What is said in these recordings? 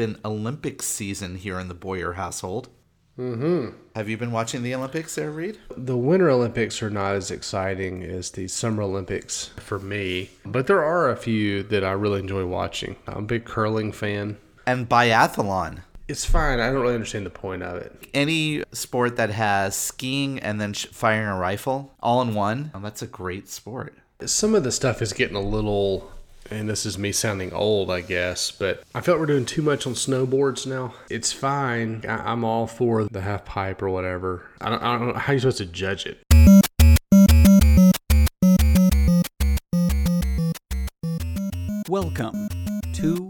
been Olympic season here in the Boyer household. Mm-hmm. Have you been watching the Olympics there, Reed? The Winter Olympics are not as exciting as the Summer Olympics for me, but there are a few that I really enjoy watching. I'm a big curling fan. And biathlon. It's fine. I don't really understand the point of it. Any sport that has skiing and then sh- firing a rifle all in one, oh, that's a great sport. Some of the stuff is getting a little and this is me sounding old, I guess, but I felt we're doing too much on snowboards now. It's fine. I- am all for the half pipe or whatever. I don't, I don't know how you're supposed to judge it. Welcome to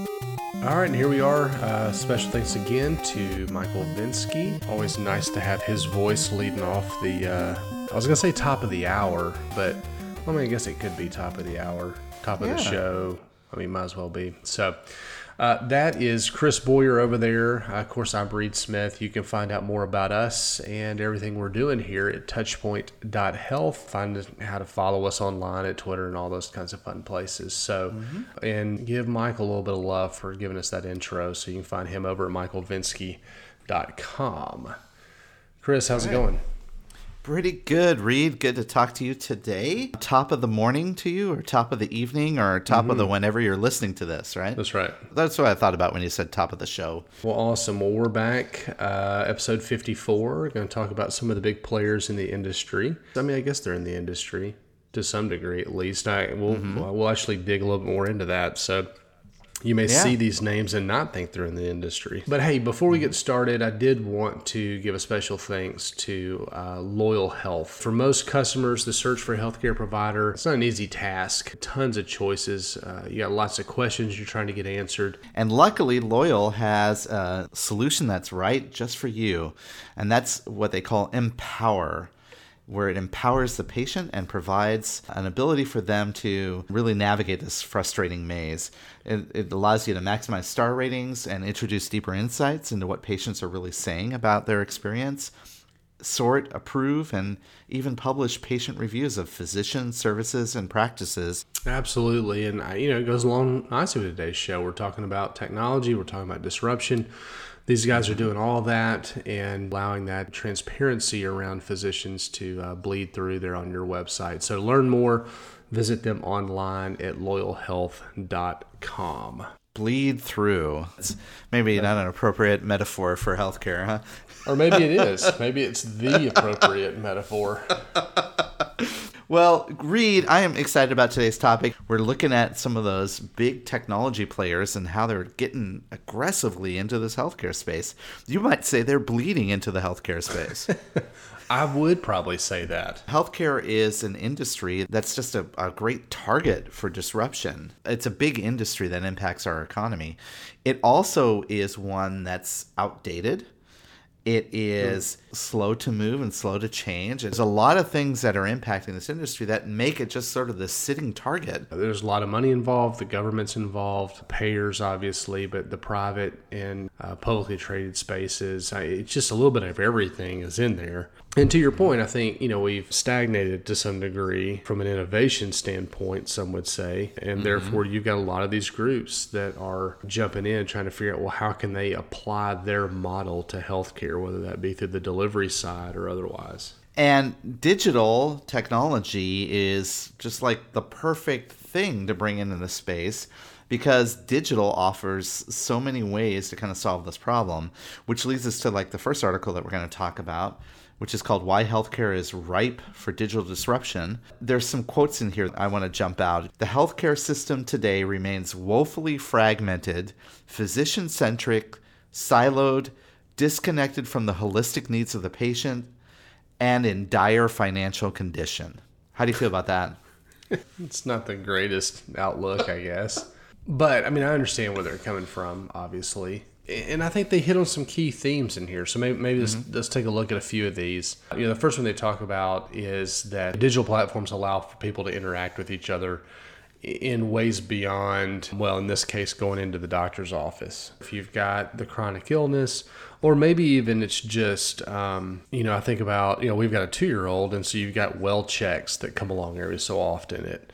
All right, and here we are. Uh, special thanks again to Michael Vinsky. Always nice to have his voice leading off the, uh, I was going to say top of the hour, but I mean, I guess it could be top of the hour, top of yeah. the show. I mean, might as well be. So, uh, that is Chris Boyer over there. Uh, of course, I'm Reed Smith. You can find out more about us and everything we're doing here at touchpoint.health. Find how to follow us online at Twitter and all those kinds of fun places. So, mm-hmm. and give Michael a little bit of love for giving us that intro. So you can find him over at michaelvinsky.com. Chris, how's it going? Pretty good, Reed. Good to talk to you today. Top of the morning to you, or top of the evening, or top mm-hmm. of the mm-hmm. whenever you're listening to this, right? That's right. That's what I thought about when you said top of the show. Well, awesome. Well, we're back, uh, episode 54. We're going to talk about some of the big players in the industry. I mean, I guess they're in the industry to some degree, at least. I we'll, mm-hmm. we'll actually dig a little bit more into that. So you may yeah. see these names and not think they're in the industry. But hey, before we get started, I did want to give a special thanks to uh, Loyal Health. For most customers, the search for a healthcare provider, it's not an easy task. Tons of choices. Uh, you got lots of questions you're trying to get answered. And luckily, Loyal has a solution that's right just for you. And that's what they call Empower where it empowers the patient and provides an ability for them to really navigate this frustrating maze. It, it, allows you to maximize star ratings and introduce deeper insights into what patients are really saying about their experience, sort, approve, and even publish patient reviews of physician services and practices. Absolutely. And, you know, it goes along nicely with today's show. We're talking about technology, we're talking about disruption these guys are doing all that and allowing that transparency around physicians to uh, bleed through there on your website. So learn more, visit them online at loyalhealth.com. Bleed through. It's maybe not an appropriate metaphor for healthcare, huh? Or maybe it is. maybe it's the appropriate metaphor. Well, Reed, I am excited about today's topic. We're looking at some of those big technology players and how they're getting aggressively into this healthcare space. You might say they're bleeding into the healthcare space. I would probably say that. Healthcare is an industry that's just a, a, great target for disruption. It's a big industry that impacts our economy. It also is one that's outdated it is mm. Slow to move and slow to change. There's a lot of things that are impacting this industry that make it just sort of the sitting target. There's a lot of money involved, the government's involved, payers, obviously, but the private and uh, publicly traded spaces. It's just a little bit of everything is in there. And to your point, I think, you know, we've stagnated to some degree from an innovation standpoint, some would say. And mm-hmm. therefore, you've got a lot of these groups that are jumping in trying to figure out, well, how can they apply their model to healthcare, whether that be through the delivery side or otherwise. And digital technology is just like the perfect thing to bring into the space because digital offers so many ways to kind of solve this problem, which leads us to like the first article that we're going to talk about which is called Why Healthcare is Ripe for Digital Disruption. There's some quotes in here I want to jump out. The healthcare system today remains woefully fragmented, physician centric, siloed, disconnected from the holistic needs of the patient, and in dire financial condition. How do you feel about that? it's not the greatest outlook, I guess. But I mean, I understand where they're coming from, obviously and I think they hit on some key themes in here. So maybe, maybe let's, mm-hmm. let's take a look at a few of these. You know, the first one they talk about is that digital platforms allow for people to interact with each other in ways beyond, well, in this case, going into the doctor's office. If you've got the chronic illness, or maybe even it's just, um, you know, I think about, you know, we've got a two year old, and so you've got well checks that come along every so often. at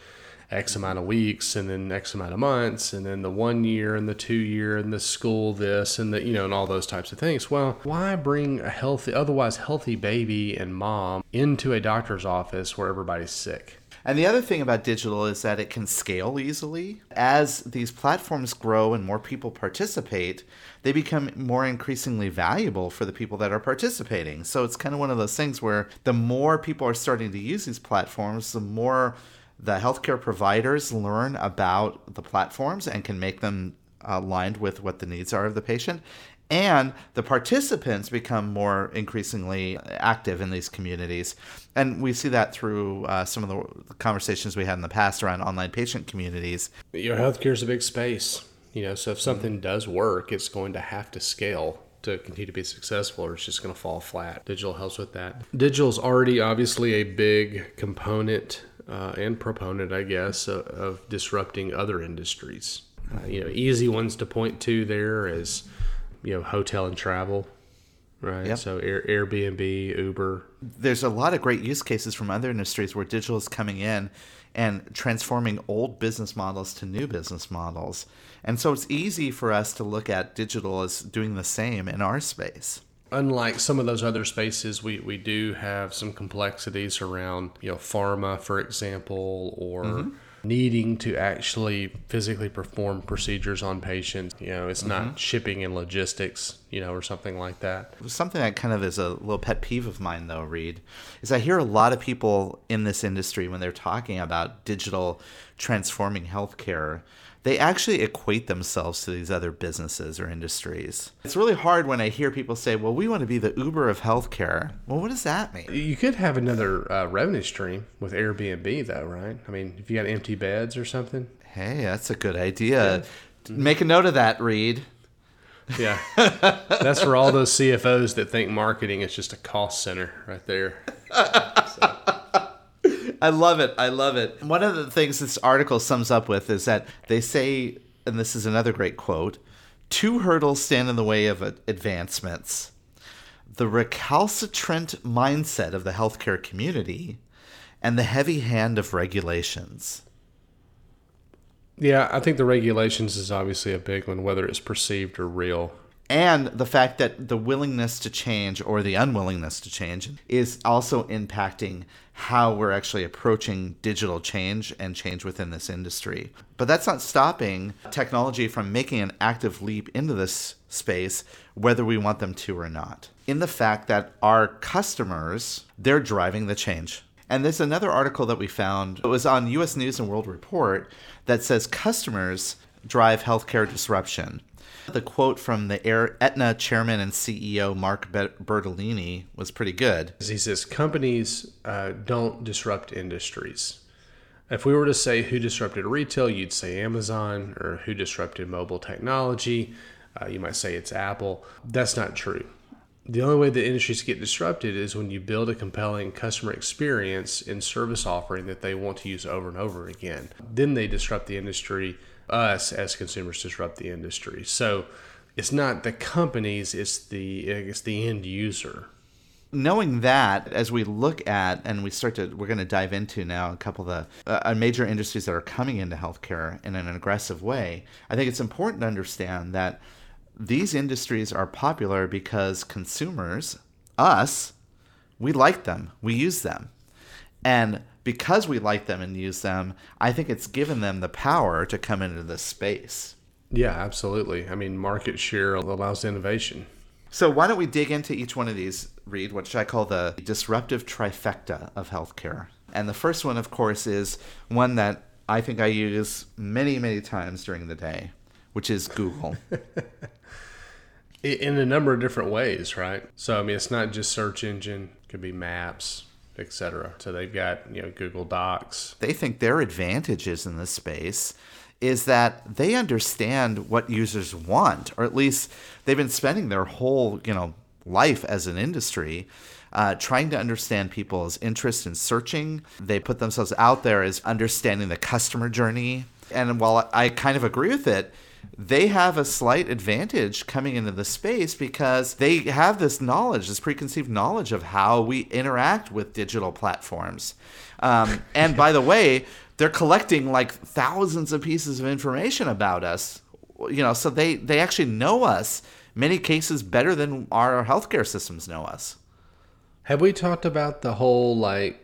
X amount of weeks and then X amount of months and then the one year and the two year and the school this and the you know and all those types of things. Well, why bring a healthy otherwise healthy baby and mom into a doctor's office where everybody's sick? And the other thing about digital is that it can scale easily. As these platforms grow and more people participate, they become more increasingly valuable for the people that are participating. So it's kind of one of those things where the more people are starting to use these platforms, the more the healthcare providers learn about the platforms and can make them uh, aligned with what the needs are of the patient. And the participants become more increasingly active in these communities. And we see that through uh, some of the conversations we had in the past around online patient communities. Your healthcare is a big space, you know, so if something does work, it's going to have to scale to continue to be successful or it's just going to fall flat. Digital helps with that. Digital is already obviously a big component uh, and proponent, I guess, of, of disrupting other industries. Uh, you know, easy ones to point to there is, you know, hotel and travel, right? Yep. So Air, Airbnb, Uber. There's a lot of great use cases from other industries where digital is coming in and transforming old business models to new business models. And so it's easy for us to look at digital as doing the same in our space unlike some of those other spaces, we, we do have some complexities around, you know, pharma, for example, or mm-hmm. Needing to actually physically perform procedures on patients. You know, it's mm-hmm. not shipping and logistics, you know, or something like that. Something that kind of is a little pet peeve of mine, though, Reed, is I hear a lot of people in this industry when they're talking about digital transforming healthcare they actually equate themselves to these other businesses or industries. It's really hard when I hear people say, well, we want to be the Uber of healthcare. Well, what does that mean? You could have another uh, revenue stream with Airbnb, though, right? I mean, if you got empty beds or something. Hey, that's a good idea. Yeah. Make a note of that, Reed. Yeah. That's for all those CFOs that think marketing is just a cost center right there. So. I love it. I love it. One of the things this article sums up with is that they say, and this is another great quote two hurdles stand in the way of advancements the recalcitrant mindset of the healthcare community and the heavy hand of regulations. Yeah, I think the regulations is obviously a big one, whether it's perceived or real and the fact that the willingness to change or the unwillingness to change is also impacting how we're actually approaching digital change and change within this industry. But that's not stopping technology from making an active leap into this space, whether we want them to or not. In the fact that our customers, they're driving the change. And there's another article that we found. It was on US News and World Report that says customers drive healthcare disruption. The quote from the Aetna chairman and CEO Mark Bertolini was pretty good. He says companies uh, don't disrupt industries. If we were to say who disrupted retail, you'd say Amazon, or who disrupted mobile technology, uh, you might say it's Apple. That's not true. The only way that industries get disrupted is when you build a compelling customer experience and service offering that they want to use over and over again. Then they disrupt the industry us as consumers disrupt the industry. So it's not the companies; it's the it's the end user. Knowing that, as we look at and we start to, we're going to dive into now a couple of the uh, major industries that are coming into healthcare in an aggressive way. I think it's important to understand that these industries are popular because consumers, us, we like them, we use them, and because we like them and use them, I think it's given them the power to come into this space. Yeah, absolutely. I mean, market share allows innovation. So why don't we dig into each one of these, Reed, which I call the disruptive trifecta of healthcare. And the first one, of course, is one that I think I use many, many times during the day, which is Google. In a number of different ways, right? So, I mean, it's not just search engine, it could be maps, etc. So they've got you know Google Docs. They think their advantages in this space is that they understand what users want, or at least they've been spending their whole, you know, life as an industry uh, trying to understand people's interest in searching. They put themselves out there as understanding the customer journey. And while I kind of agree with it, they have a slight advantage coming into the space because they have this knowledge, this preconceived knowledge of how we interact with digital platforms. Um, and by the way, they're collecting like thousands of pieces of information about us. You know, so they they actually know us many cases better than our healthcare systems know us. Have we talked about the whole like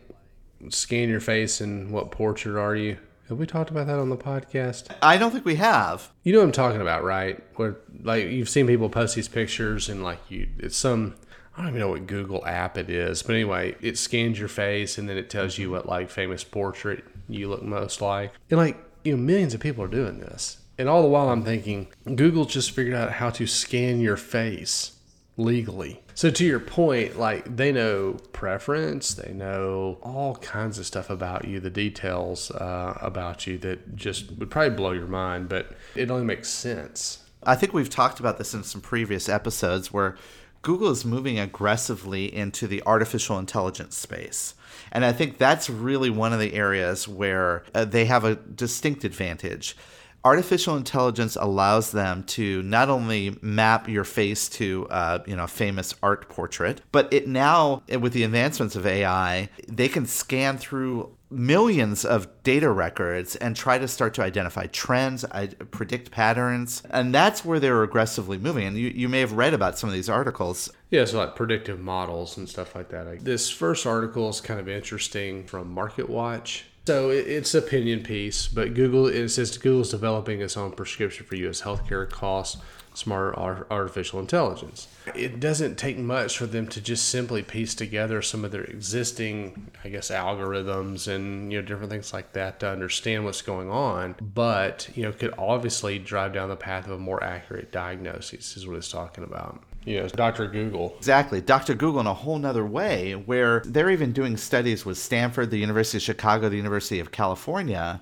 scan your face and what portrait are you? Have we talked about that on the podcast? I don't think we have. You know what I'm talking about, right? Where like you've seen people post these pictures and like you it's some I don't even know what Google app it is, but anyway, it scans your face and then it tells you what like famous portrait you look most like. And like, you know, millions of people are doing this. And all the while I'm thinking, Google just figured out how to scan your face legally. So to your point, like they know preference, they know all kinds of stuff about you, the details uh, about you that just would probably blow your mind, but it only makes sense. I think we've talked about this in some previous episodes where Google is moving aggressively into the artificial intelligence space. And I think that's really one of the areas where uh, they have a distinct advantage artificial intelligence allows them to not only map your face to uh, you know a famous art portrait but it now with the advancements of ai they can scan through millions of data records and try to start to identify trends, I, predict patterns. And that's where they're aggressively moving. And you, you may have read about some of these articles. Yeah, so like predictive models and stuff like that. This first article is kind of interesting from MarketWatch. So it's opinion piece, but Google it says Google's developing its own prescription for U.S. healthcare costs, smarter artificial intelligence. It doesn't take much for them to just simply piece together some of their existing, I guess, algorithms and you know different things like that to understand what's going on. But you know, could obviously drive down the path of a more accurate diagnosis. Is what it's talking about. Yes, Dr. Google. Exactly. Dr. Google in a whole nother way, where they're even doing studies with Stanford, the University of Chicago, the University of California,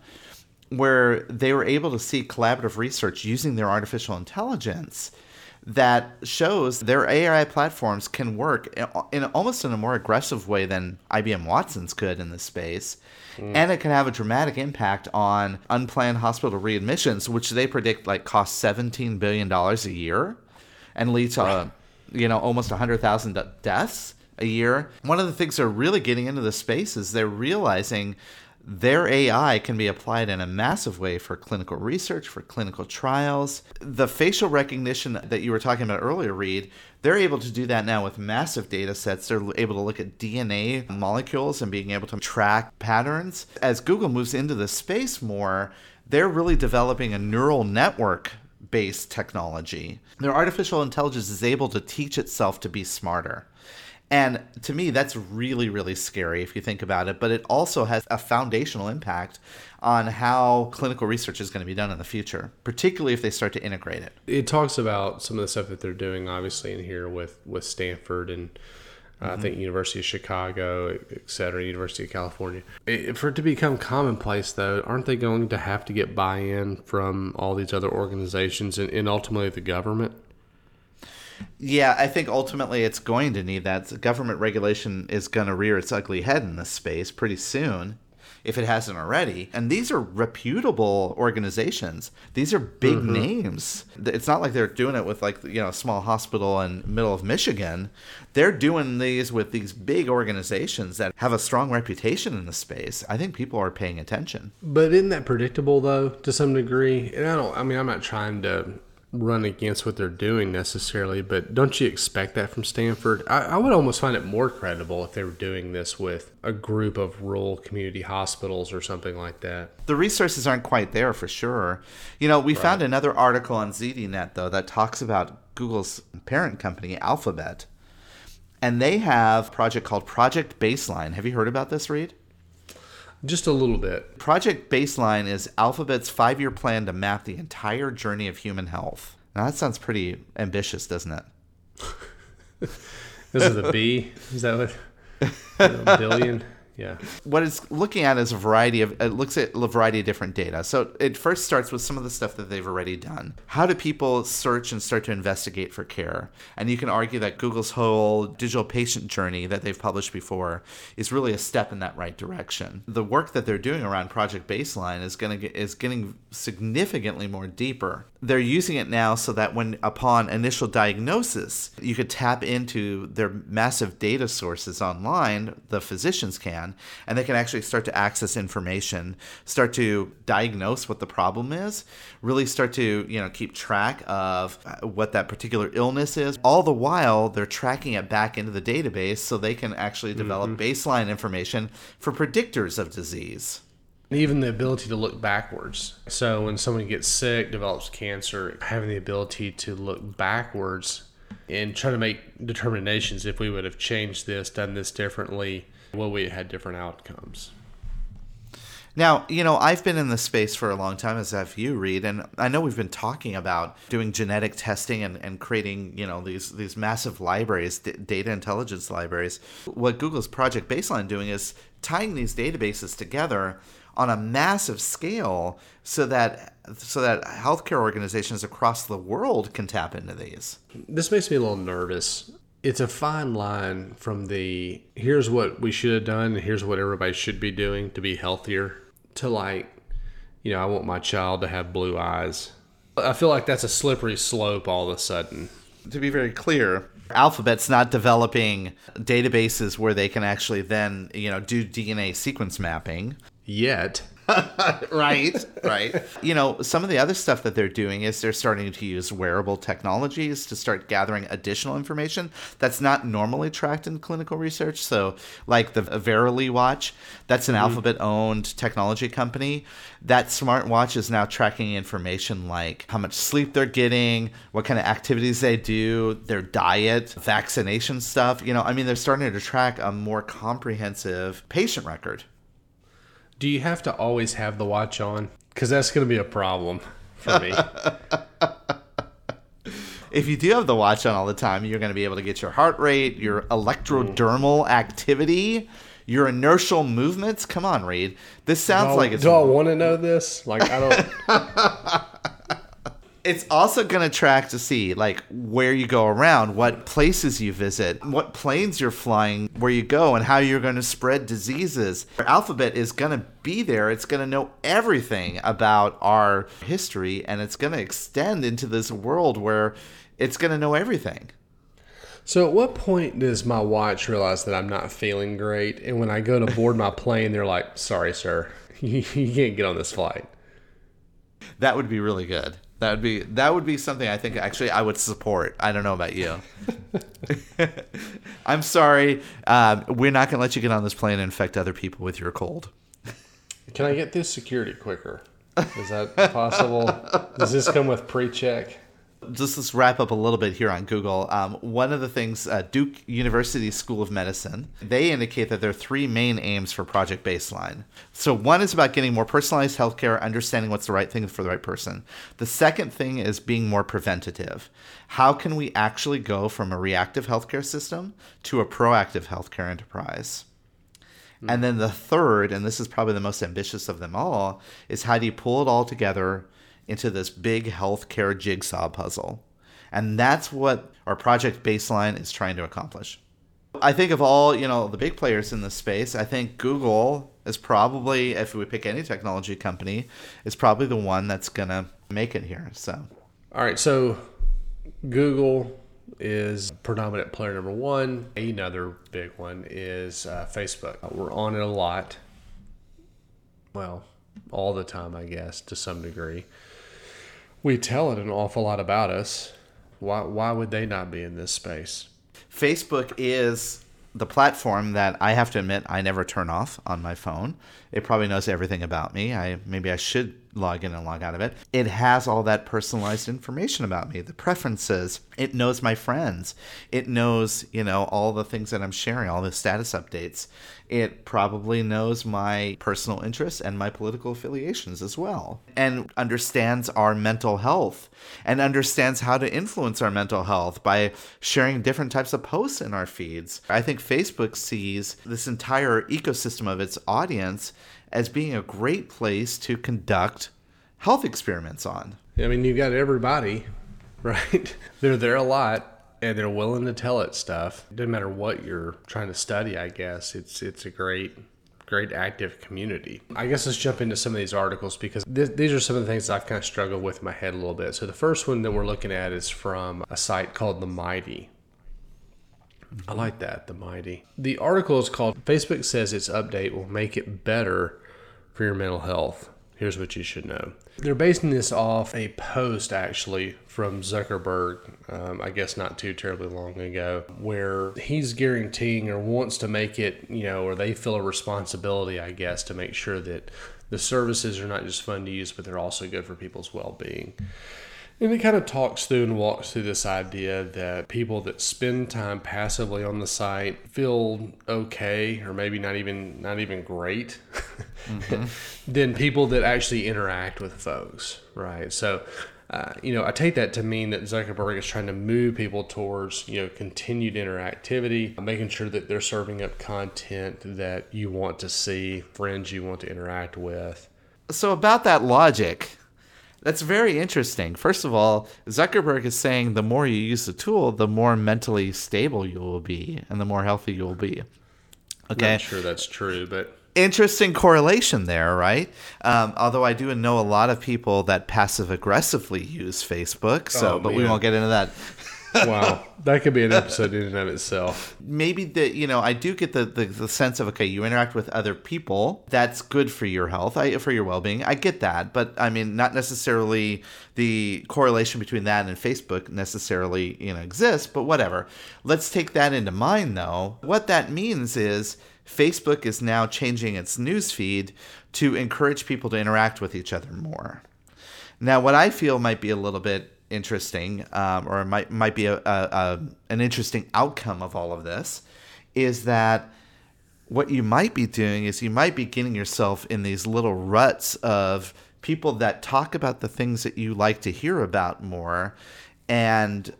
where they were able to see collaborative research using their artificial intelligence that shows their AI platforms can work in almost in a more aggressive way than IBM Watson's could in this space. Mm. And it can have a dramatic impact on unplanned hospital readmissions, which they predict like cost $17 billion a year and lead to, uh, you know, almost 100,000 deaths a year. One of the things they're really getting into the space is they're realizing their AI can be applied in a massive way for clinical research, for clinical trials. The facial recognition that you were talking about earlier, Reed, they're able to do that now with massive data sets. They're able to look at DNA molecules and being able to track patterns. As Google moves into the space more, they're really developing a neural network based technology. Their artificial intelligence is able to teach itself to be smarter. And to me, that's really, really scary if you think about it. But it also has a foundational impact on how clinical research is going to be done in the future, particularly if they start to integrate it. It talks about some of the stuff that they're doing, obviously, in here with, with Stanford and mm-hmm. I think University of Chicago, et cetera, University of California. It, for it to become commonplace, though, aren't they going to have to get buy in from all these other organizations and, and ultimately the government? Yeah, I think ultimately it's going to need that. Government regulation is going to rear its ugly head in this space pretty soon if it hasn't already. And these are reputable organizations. These are big mm-hmm. names. It's not like they're doing it with like you know a small hospital in middle of Michigan. They're doing these with these big organizations that have a strong reputation in the space. I think people are paying attention. But isn't that predictable though to some degree? And I don't I mean I'm not trying to run against what they're doing necessarily, but don't you expect that from Stanford? I, I, would almost find it more credible if they were doing this with a group of rural community hospitals or something like that. The resources aren't quite there for sure. You know, we right. found another article on ZDNet, though, that talks about Google's parent company, Alphabet. And they have a project called Project Baseline. Have you heard about this, Reed? Just a little bit. Project Baseline is Alphabet's five year plan to map the entire journey of human health. Now, that sounds pretty ambitious, doesn't it? this is the B. Is that what? billion? Yeah. What it's looking at is a variety of it looks at a variety of different data. So it first starts with some of the stuff that they've already done. How do people search and start to investigate for care? And you can argue that Google's whole digital patient journey that they've published before is really a step in that right direction. The work that they're doing around Project Baseline is going to is getting significantly more deeper. They're using it now so that when upon initial diagnosis, you could tap into their massive data sources online, the physicians can, and they can actually start to access information, start to diagnose what the problem is, really start to, you know, keep track of uh, what that particular illness is. All the while, they're tracking it back into the database so they can actually develop Mm-hmm. baseline information for predictors of disease. And even the ability to look backwards. So when someone gets sick, develops cancer, having the ability to look backwards and try to make determinations if we would have changed this, done this differently, will we have had different outcomes? Now, you know, I've been in this space for a long time, as have you, Reed, and I know we've been talking about doing genetic testing and, and creating, you know, these these massive libraries, d- data intelligence libraries. What Google's Project Baseline doing is tying these databases together on a massive scale so that so that healthcare organizations across the world can tap into these. This makes me a little nervous. It's a fine line from the here's what we should have done and here's what everybody should be doing to be healthier to like, you know, I want my child to have blue eyes. I feel like that's a slippery slope all of a sudden. to be very clear, Alphabet's not developing databases where they can actually then, you know, do DNA sequence mapping. Yet. right right. You know some of the other stuff that they're doing is they're starting to use wearable technologies to start gathering additional information that's not normally tracked in clinical research. So like the verily watch that's an mm-hmm. alphabet owned technology company. That smartwatch is now tracking information like how much sleep they're getting what kind of activities they do their diet vaccination stuff. You know i mean they're starting to track a more comprehensive patient record Do you have to always have the watch on? Because that's going to be a problem for me. if you do have the watch on all the time, you're going to be able to get your heart rate, your mm. electrodermal mm. activity, your inertial movements. Come on, Reed. This sounds do like it's do I want to know this? Like I don't. it's also going to track to see like where you go around, what places you visit, what planes you're flying, where you go, and how you're going to spread diseases. Alphabet is going to be there. It's going to know everything about our history, and it's going to extend into this world where it's going to know everything. so at what point does my watch realize that I'm not feeling great? And when I go to board my plane, they're like, "Sorry, sir, you, you can't get on this flight." That would be really good. That would be that would be something I think actually I would support. I don't know about you. I'm sorry. Um, we're not going to let you get on this plane and infect other people with your cold. Can I get through security quicker? Is that possible? Does this come with pre-check? Just let's wrap up a little bit here on Google. Um, one of the things, uh, Duke University School of Medicine, they indicate that there are three main aims for Project Baseline. So, one is about getting more personalized healthcare, understanding what's the right thing for the right person. The second thing is being more preventative. How can we actually go from a reactive healthcare system to a proactive healthcare enterprise? And then the third, and this is probably the most ambitious of them all, is how do you pull it all together into this big healthcare jigsaw puzzle? And that's what our project baseline is trying to accomplish. I think of all, you know, the big players in this space, I think Google is probably, if we pick any technology company, is probably the one that's going to make it here. So, All right, so Google is predominant player number one. Another big one is uh, Facebook. We're on it a lot. Well, all the time, I guess, to some degree. We tell it an awful lot about us. Why, why would they not be in this space? Facebook is the platform that I have to admit I never turn off on my phone. It probably knows everything about me. I maybe I should log in and log out of it. It has all that personalized information about me, the preferences. It knows my friends. It knows, you know, all the things that I'm sharing, all the status updates. It probably knows my personal interests and my political affiliations as well, and understands our mental health and understands how to influence our mental health by sharing different types of posts in our feeds. I think Facebook sees this entire ecosystem of its audience as being a great place to conduct health experiments on. I mean, you've got everybody, right? They're there a lot and they're willing to tell it stuff. Doesn't matter what you're trying to study, I guess. It's it's a great great active community. I guess let's jump into some of these articles because th- these are some of the things I've kind of struggled with in my head a little bit. So the first one that we're looking at is from a site called The Mighty. I like that, The Mighty. The article is called Facebook says its update will make it better for your mental health. Here's what you should know. They're basing this off a post actually from Zuckerberg, um, I guess not too terribly long ago, where he's guaranteeing or wants to make it, you know, or they feel a responsibility, I guess, to make sure that the services are not just fun to use, but they're also good for people's well being. And it kind of talks through and walks through this idea that people that spend time passively on the site feel okay, or maybe not even not even great, mm-hmm. than people that actually interact with folks, right? So. Uh, you know, I take that to mean that Zuckerberg is trying to move people towards, you know, continued interactivity, making sure that they're serving up content that you want to see, friends you want to interact with. So, about that logic, that's very interesting. First of all, Zuckerberg is saying the more you use the tool, the more mentally stable you will be and the more healthy you will be. Okay. Not sure that's true, but interesting correlation there, right? Um, although I do know a lot of people that passive aggressively use Facebook, so oh, but we won't get into that wow, that could be an episode in and of itself. Maybe that you know I do get the, the, the sense of okay, you interact with other people. That's good for your health, I, for your well being. I get that, but I mean, not necessarily the correlation between that and Facebook necessarily you know exists. But whatever. Let's take that into mind, though. What that means is. Facebook is now changing its newsfeed to encourage people to interact with each other more. Now, what I feel might be a little bit interesting, um, or might might be a, a, a, an interesting outcome of all of this, is that what you might be doing is you might be getting yourself in these little ruts of people that talk about the things that you like to hear about more, and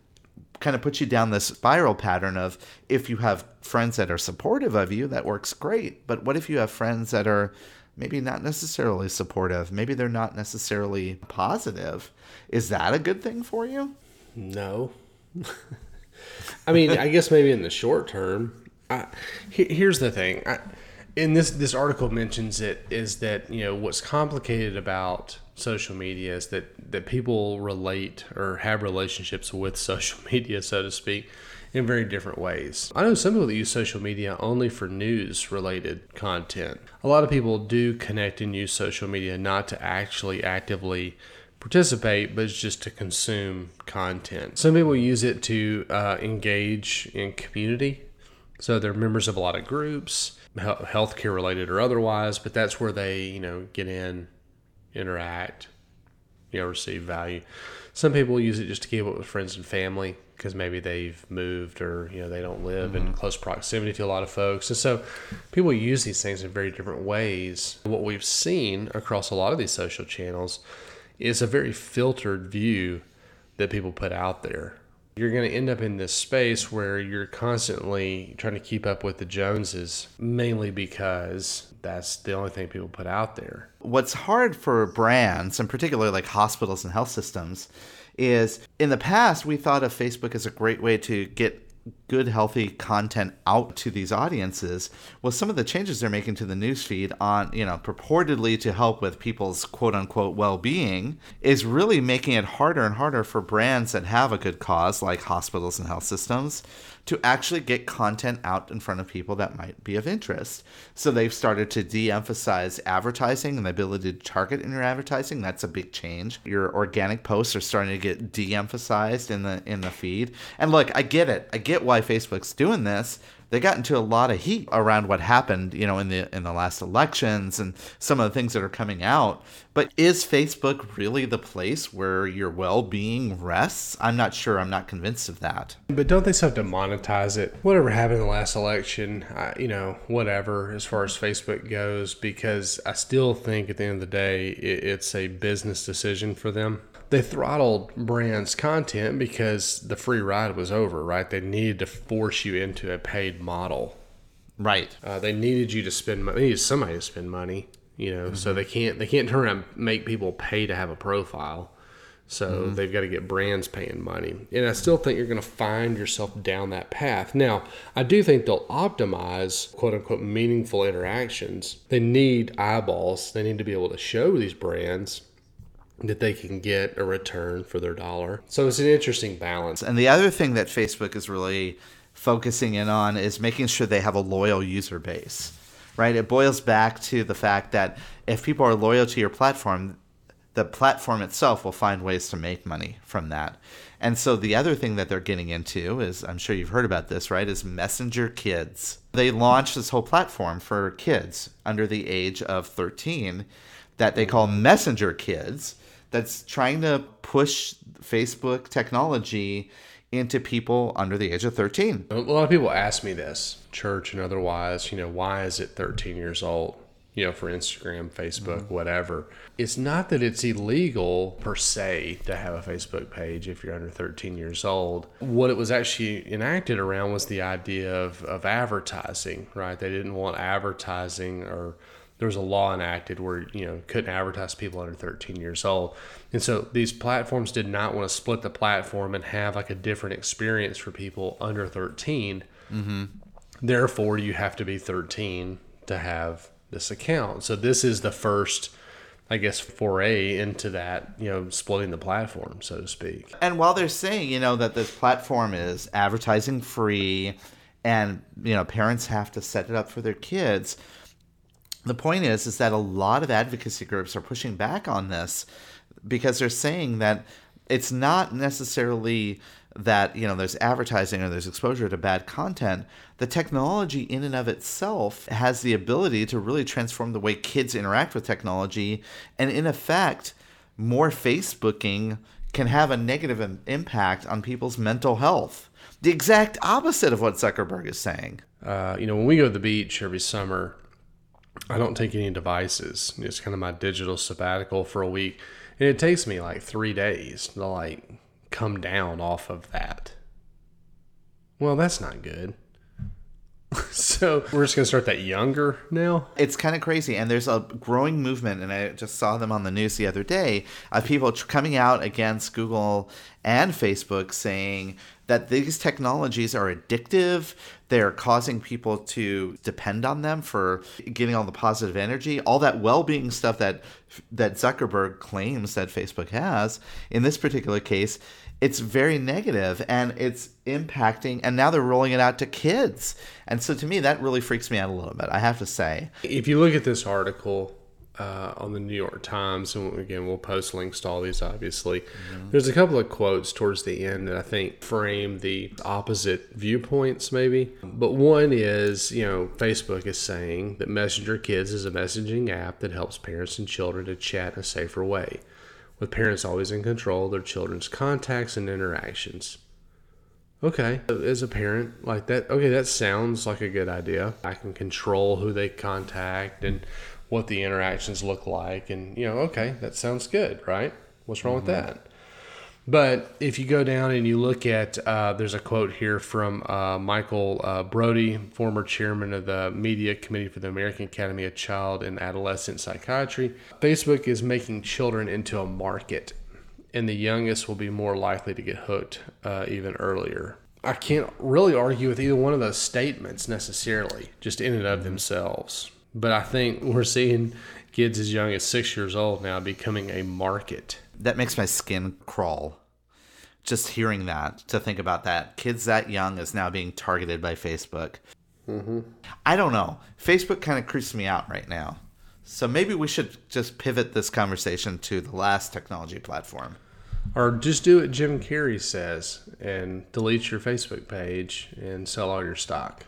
kind of put you down this spiral pattern of if you have friends that are supportive of you, that works great. But what if you have friends that are maybe not necessarily supportive. Maybe they're not necessarily positive. Is that a good thing for you? No. I mean, I guess maybe in the short term. I, here's the thing. I, in this this article mentions it is that you know what's complicated about social media is that that people relate or have relationships with social media, so to speak in very different ways. I know some people that use social media only for news related content. A lot of people do connect and use social media not to actually actively participate, but it's just to consume content. Some people use it to uh, engage in community. So they're members of a lot of groups, healthcare related or otherwise, but that's where they, you know, get in, interact, you know, receive value. Some people use it just to keep up with friends and family because maybe they've moved or you know they don't live mm-hmm. in close proximity to a lot of folks and so people use these things in very different ways what we've seen across a lot of these social channels is a very filtered view that people put out there. You're going to end up in this space where you're constantly trying to keep up with the joneses mainly because that's the only thing people put out there. What's hard for brands and particularly like hospitals and health systems is in the past we thought of Facebook as a great way to get good healthy content out to these audiences well some of the changes they're making to the newsfeed on you know purportedly to help with people's quote unquote well-being is really making it harder and harder for brands that have a good cause like hospitals and health systems to actually get content out in front of people that might be of interest. So they've started to de emphasize advertising and the ability to target in your advertising. That's a big change. Your organic posts are starting to get de emphasized in the in the feed. And look, I get it. I get why Facebook's doing this they got into a lot of heat around what happened, you know, in the in the last elections and some of the things that are coming out. But is Facebook really the place where your well-being rests? I'm not sure. I'm not convinced of that. But don't they still have to monetize it? Whatever happened in the last election, I, you know, whatever as far as Facebook goes, because I still think at the end of the day, it, it's a business decision for them they throttled brands content because the free ride was over right? They needed to force you into a paid model. Right. Uh, they needed you to spend money they needed somebody to spend money you know? Mm-hmm. so they can't they can't turn around and make people pay to have a profile. So mm-hmm. they've got to get brands paying money. And i still think you're going to find yourself down that path. Now i do think they'll optimize quote unquote meaningful interactions. They need eyeballs. They need to be able to show these brands that they can get a return for their dollar. So it's an interesting balance. And the other thing that Facebook is really focusing in on is making sure they have a loyal user base. Right? It boils back to the fact that if people are loyal to your platform, the platform itself will find ways to make money from that. And so the other thing that they're getting into is I'm sure you've heard about this, right? Is Messenger Kids. They launched this whole platform for kids under the age of 13 that they call Messenger Kids that's trying to push Facebook technology into people under the age of 13. A lot of people ask me this, church and otherwise, you know, why is it 13 years old? You know, for Instagram, Facebook, mm-hmm. whatever. It's not that it's illegal per se to have a Facebook page if you're under 13 years old. What it was actually enacted around was the idea of, of advertising, right? They didn't want advertising or there was a law enacted where you know couldn't advertise people under 13 years old and so these platforms did not want to split the platform and have like a different experience for people under 13 mm-hmm. therefore you have to be 13 to have this account so this is the first I guess foray into that, you know, splitting the platform, so to speak. And while they're saying, you know, that this platform is advertising free and, you know, parents have to set it up for their kids, the point is is that a lot of advocacy groups are pushing back on this because they're saying that it's not necessarily that you know there's advertising or there's exposure to bad content. The technology in and of itself has the ability to really transform the way kids interact with technology. And in effect more facebooking can have a negative impact on people's mental health. The exact opposite of what zuckerberg is saying. Uh, you know when we go to the beach every summer I don't take any devices. It's kind of my digital sabbatical for a week. And it takes me like three days to like come down off of that. Well, that's not good. so we're just going to start that younger now? It's kind of crazy. And there's a growing movement, and I just saw them on the news the other day, of people coming out against Google and Facebook saying that these technologies are addictive. They're causing people to depend on them for getting all the positive energy, all that well-being stuff that that Zuckerberg claims that Facebook has. In this particular case, it's very negative and it's impacting and now they're rolling it out to kids. And so to me that really freaks me out a little bit, I have to say. If you look at this article, uh, on the New York Times, and again, we'll post links to all these. Obviously, mm-hmm. there's a couple of quotes towards the end that I think frame the opposite viewpoints, maybe. But one is, you know, Facebook is saying that Messenger Kids is a messaging app that helps parents and children to chat in a safer way, with parents always in control of their children's contacts and interactions. Okay, as a parent, like that, okay, that sounds like a good idea. I can control who they contact and what the interactions look like and you know okay that sounds good right what's wrong mm-hmm. with that but if you go down and you look at uh, there's a quote here from uh, michael uh, brody former chairman of the media committee for the american academy of child and adolescent psychiatry facebook is making children into a market and the youngest will be more likely to get hooked uh, even earlier I can't really argue with either one of those statements necessarily, just in and of mm-hmm. themselves. But I think we're seeing kids as young as six years old now becoming a market. That makes my skin crawl. Just hearing that, to think about that. Kids that young is now being targeted by Facebook. Mm-hmm. I don't know. Facebook kind of creeps me out right now. So maybe we should just pivot this conversation to the last technology platform. Or just do what Jim Carrey says and delete your Facebook page and sell all your stock.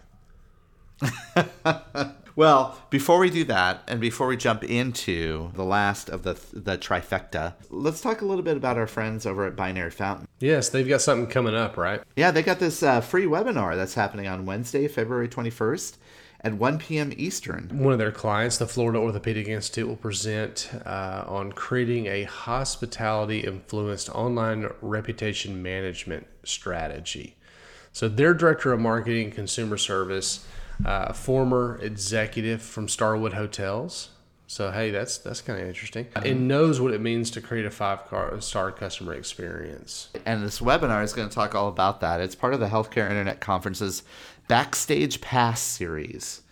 well, before we do that, and before we jump into the last of the the trifecta, let's talk a little bit about our friends over at Binary Fountain. Yes, they've got something coming up, right? Yeah, they got this uh, free webinar that's happening on Wednesday, February twenty first. At 1 p.m. Eastern. One of their clients, the Florida Orthopedic Institute, will present uh, on creating a hospitality influenced online reputation management strategy. So, their director of marketing and consumer service uh, former executive from Starwood Hotels. So hey, that's that's kind of interesting. And knows what it means to create a five star customer experience. And this webinar is going to talk all about that. It's part of the Healthcare Internet Conference's Backstage Pass series.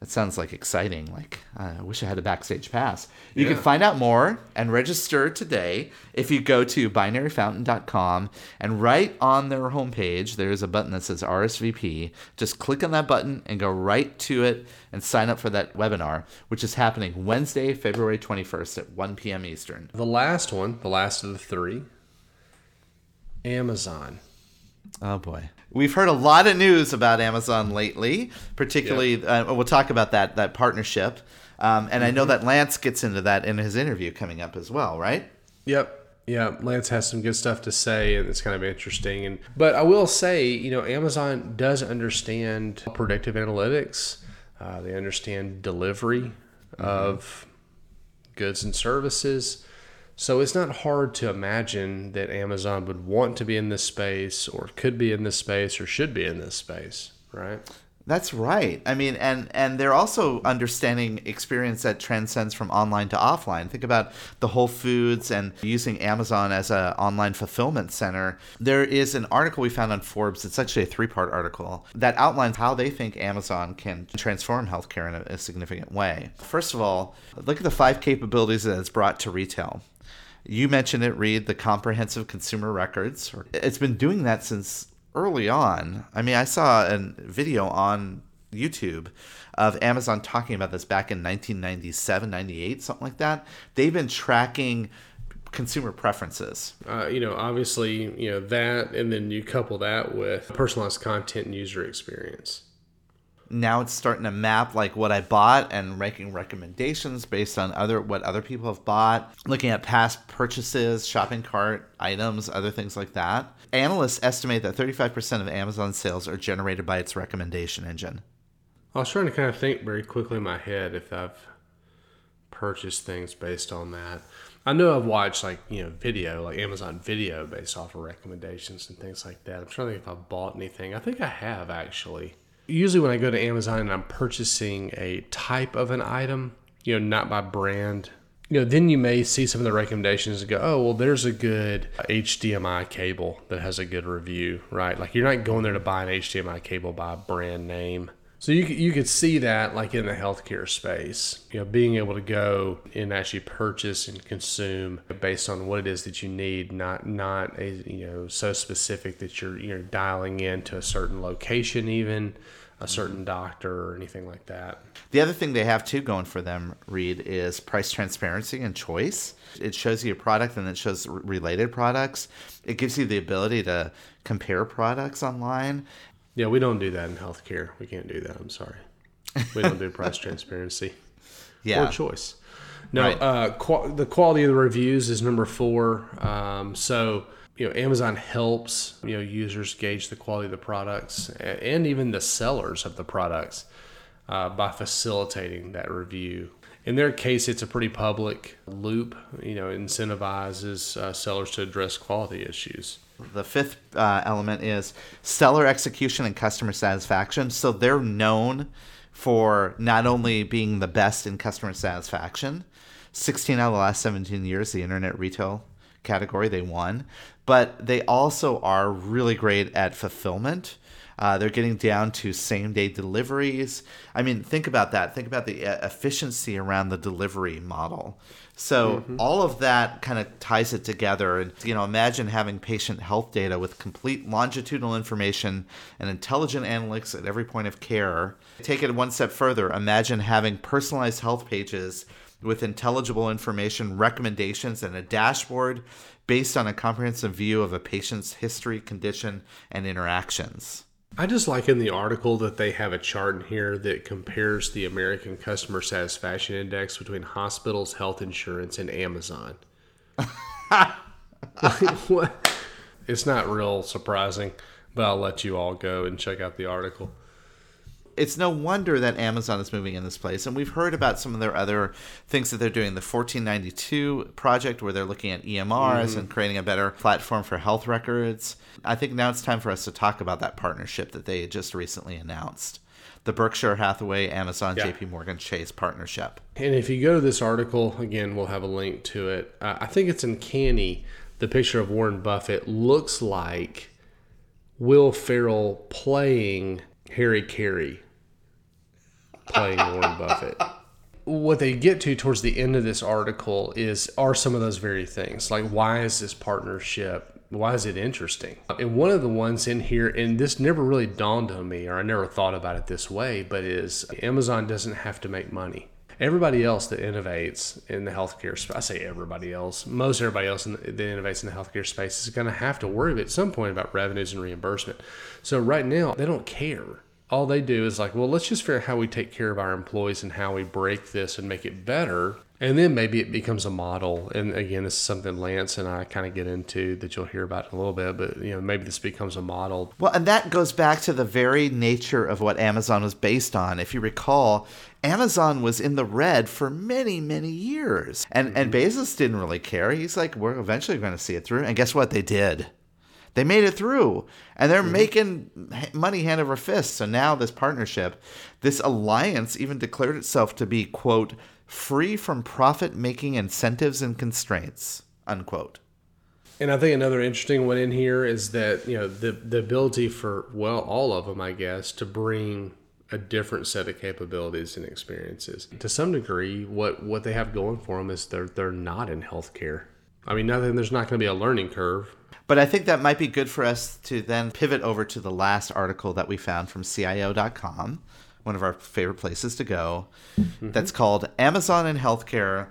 That sounds like exciting. Like uh, I wish I had a backstage pass. You yeah. can find out more and register today if you go to binaryfountain.com and right on their homepage there's a button that says RSVP. Just click on that button and go right to it and sign up for that webinar, which is happening Wednesday, February 21st at 1 p.m. Eastern. The last one, the last of the three, Amazon. Oh boy. We've heard a lot of news about Amazon lately, particularly. Uh, we'll talk about that that partnership, um, and mm-hmm. I know mm-hmm. that Lance gets into that in his interview coming up as well, right? Yep. Yeah, Lance has some good stuff to say, and it's kind of interesting. And but I will say, you know, Amazon does understand predictive analytics. Uh, they understand delivery mm-hmm. of goods and services. So it's not hard to imagine that Amazon would want to be in this space or could be in this space or should be in this space, right? That's right. I mean, and and they're also understanding experience that transcends from online to offline. Think about the Whole Foods and using Amazon as an online fulfillment center. There is an article we found on Forbes. It's actually a three-part article that outlines how they think Amazon can transform healthcare in a, a significant way. First of all, look at the five capabilities that it's brought to retail. You mentioned it, Reed, the comprehensive consumer records. It's been doing that since early on. I mean, I saw a video on YouTube of Amazon talking about this back in 1997, 98, something like that. They've been tracking consumer preferences. Uh, you know, obviously, you know, that, and then you couple that with personalized content and user experience now it's starting to map like what I bought and making recommendations based on other what other people have bought, looking at past purchases, shopping cart items, other things like that. Analysts estimate that 35% of Amazon sales are generated by its recommendation engine. I was trying to kind of think very quickly in my head if I've purchased things based on that. I know I've watched like, you know, video, like Amazon video based off of recommendations and things like that. I'm trying to think if I've bought anything. I think I have actually usually when I go to Amazon and I'm purchasing a type of an item, you know, not by brand, you know, then you may see some of the recommendations and go, oh, well, there's a good HDMI cable that has a good review, right? Like you're not going there to buy an HDMI cable by brand name. So you you could see that like in the healthcare space, you know, being able to go and actually purchase and consume based on what it is that you need, not not a you know so specific that you're you're dialing into a certain location even a mm-hmm. certain doctor or anything like that. The other thing they have too going for them, Reed, is price transparency and choice. It shows you a product and it shows related products. It gives you the ability to compare products online yeah, we don't do that in healthcare. We can't do that. I'm sorry. We don't do price transparency yeah. or choice. No, right. uh, qu- the quality of the reviews is number four. Um, so you know, Amazon helps you know users gauge the quality of the products and even the sellers of the products uh, by facilitating that review. In their case, it's a pretty public loop. You know, incentivizes uh, sellers to address quality issues. The fifth uh, element is seller execution and customer satisfaction. So they're known for not only being the best in customer satisfaction, 16 out of the last 17 years, the internet retail category, they won, but they also are really great at fulfillment. Uh, they're getting down to same day deliveries. I mean, think about that. Think about the uh, efficiency around the delivery model. So mm-hmm. all of that kind of ties it together. And you know, imagine having patient health data with complete longitudinal information and intelligent analytics at every point of care. Take it one step further. Imagine having personalized health pages with intelligible information, recommendations, and a dashboard based on a comprehensive view of a patient's history, condition, and interactions. I just like in the article that they have a chart in here that compares the American Customer Satisfaction Index between hospitals, health insurance, and Amazon. It's not real surprising, but I'll let you all go and check out the article. It's no wonder that Amazon is moving in this place. And we've heard about some of their other things that they're doing. The 1492 project, where they're looking at EMRs mm-hmm. and creating a better platform for health records. I think now it's time for us to talk about that partnership that they just recently announced the Berkshire Hathaway, Amazon, Yeah. JP Morgan Chase partnership. And if you go to this article, again, we'll have a link to it. Uh, I think it's uncanny. The picture of Warren Buffett looks like Will Ferrell playing Harry Caray, playing Warren Buffett. What they get to towards the end of this article is are some of those very things. Like, why is this partnership? Why is it interesting? And one of the ones in here, and this never really dawned on me, or I never thought about it this way, but is Amazon doesn't have to make money everybody else that innovates in the healthcare space, I say everybody else, most everybody else in the, that innovates in the healthcare space is going to have to worry at some point about revenues and reimbursement. So right now, they don't care. All they do is like, well, let's just figure out how we take care of our employees and how we break this and make it better. And then maybe it becomes a model. And again, this is something Lance and I kind of get into that you'll hear about in a little bit. But you know, maybe this becomes a model. Well, and that goes back to the very nature of what Amazon was based on. If you recall, Amazon was in the red for many, many years. And and mm-hmm. Bezos didn't really care. He's like, we're eventually going to see it through. And guess what? They did. They made it through. And they're mm-hmm. making money hand over fist. So now this partnership, this alliance even declared itself to be, quote, free from profit making incentives and constraints, unquote. And I think another interesting one in here is that you know the the ability for well all of them I guess to bring a different set of capabilities and experiences. To some degree, what what they have going for them is they're they're not in healthcare. I mean, nothing. There's not going to be a learning curve. But I think that might be good for us to then pivot over to the last article that we found from CIO.com, one of our favorite places to go. Mm-hmm. That's called Amazon in Healthcare.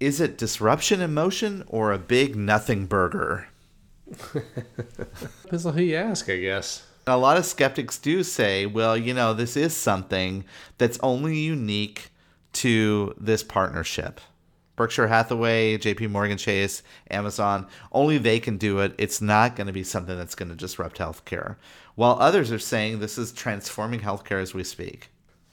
Is it disruption in motion or a big nothing burger? Depends on who you ask, I guess. A lot of skeptics do say, well, you know, this is something that's only unique to this partnership. Berkshire Hathaway, JP Morgan Chase, Amazon, only they can do it. It's not going to be something that's going to disrupt healthcare. While others are saying this is transforming healthcare as we speak.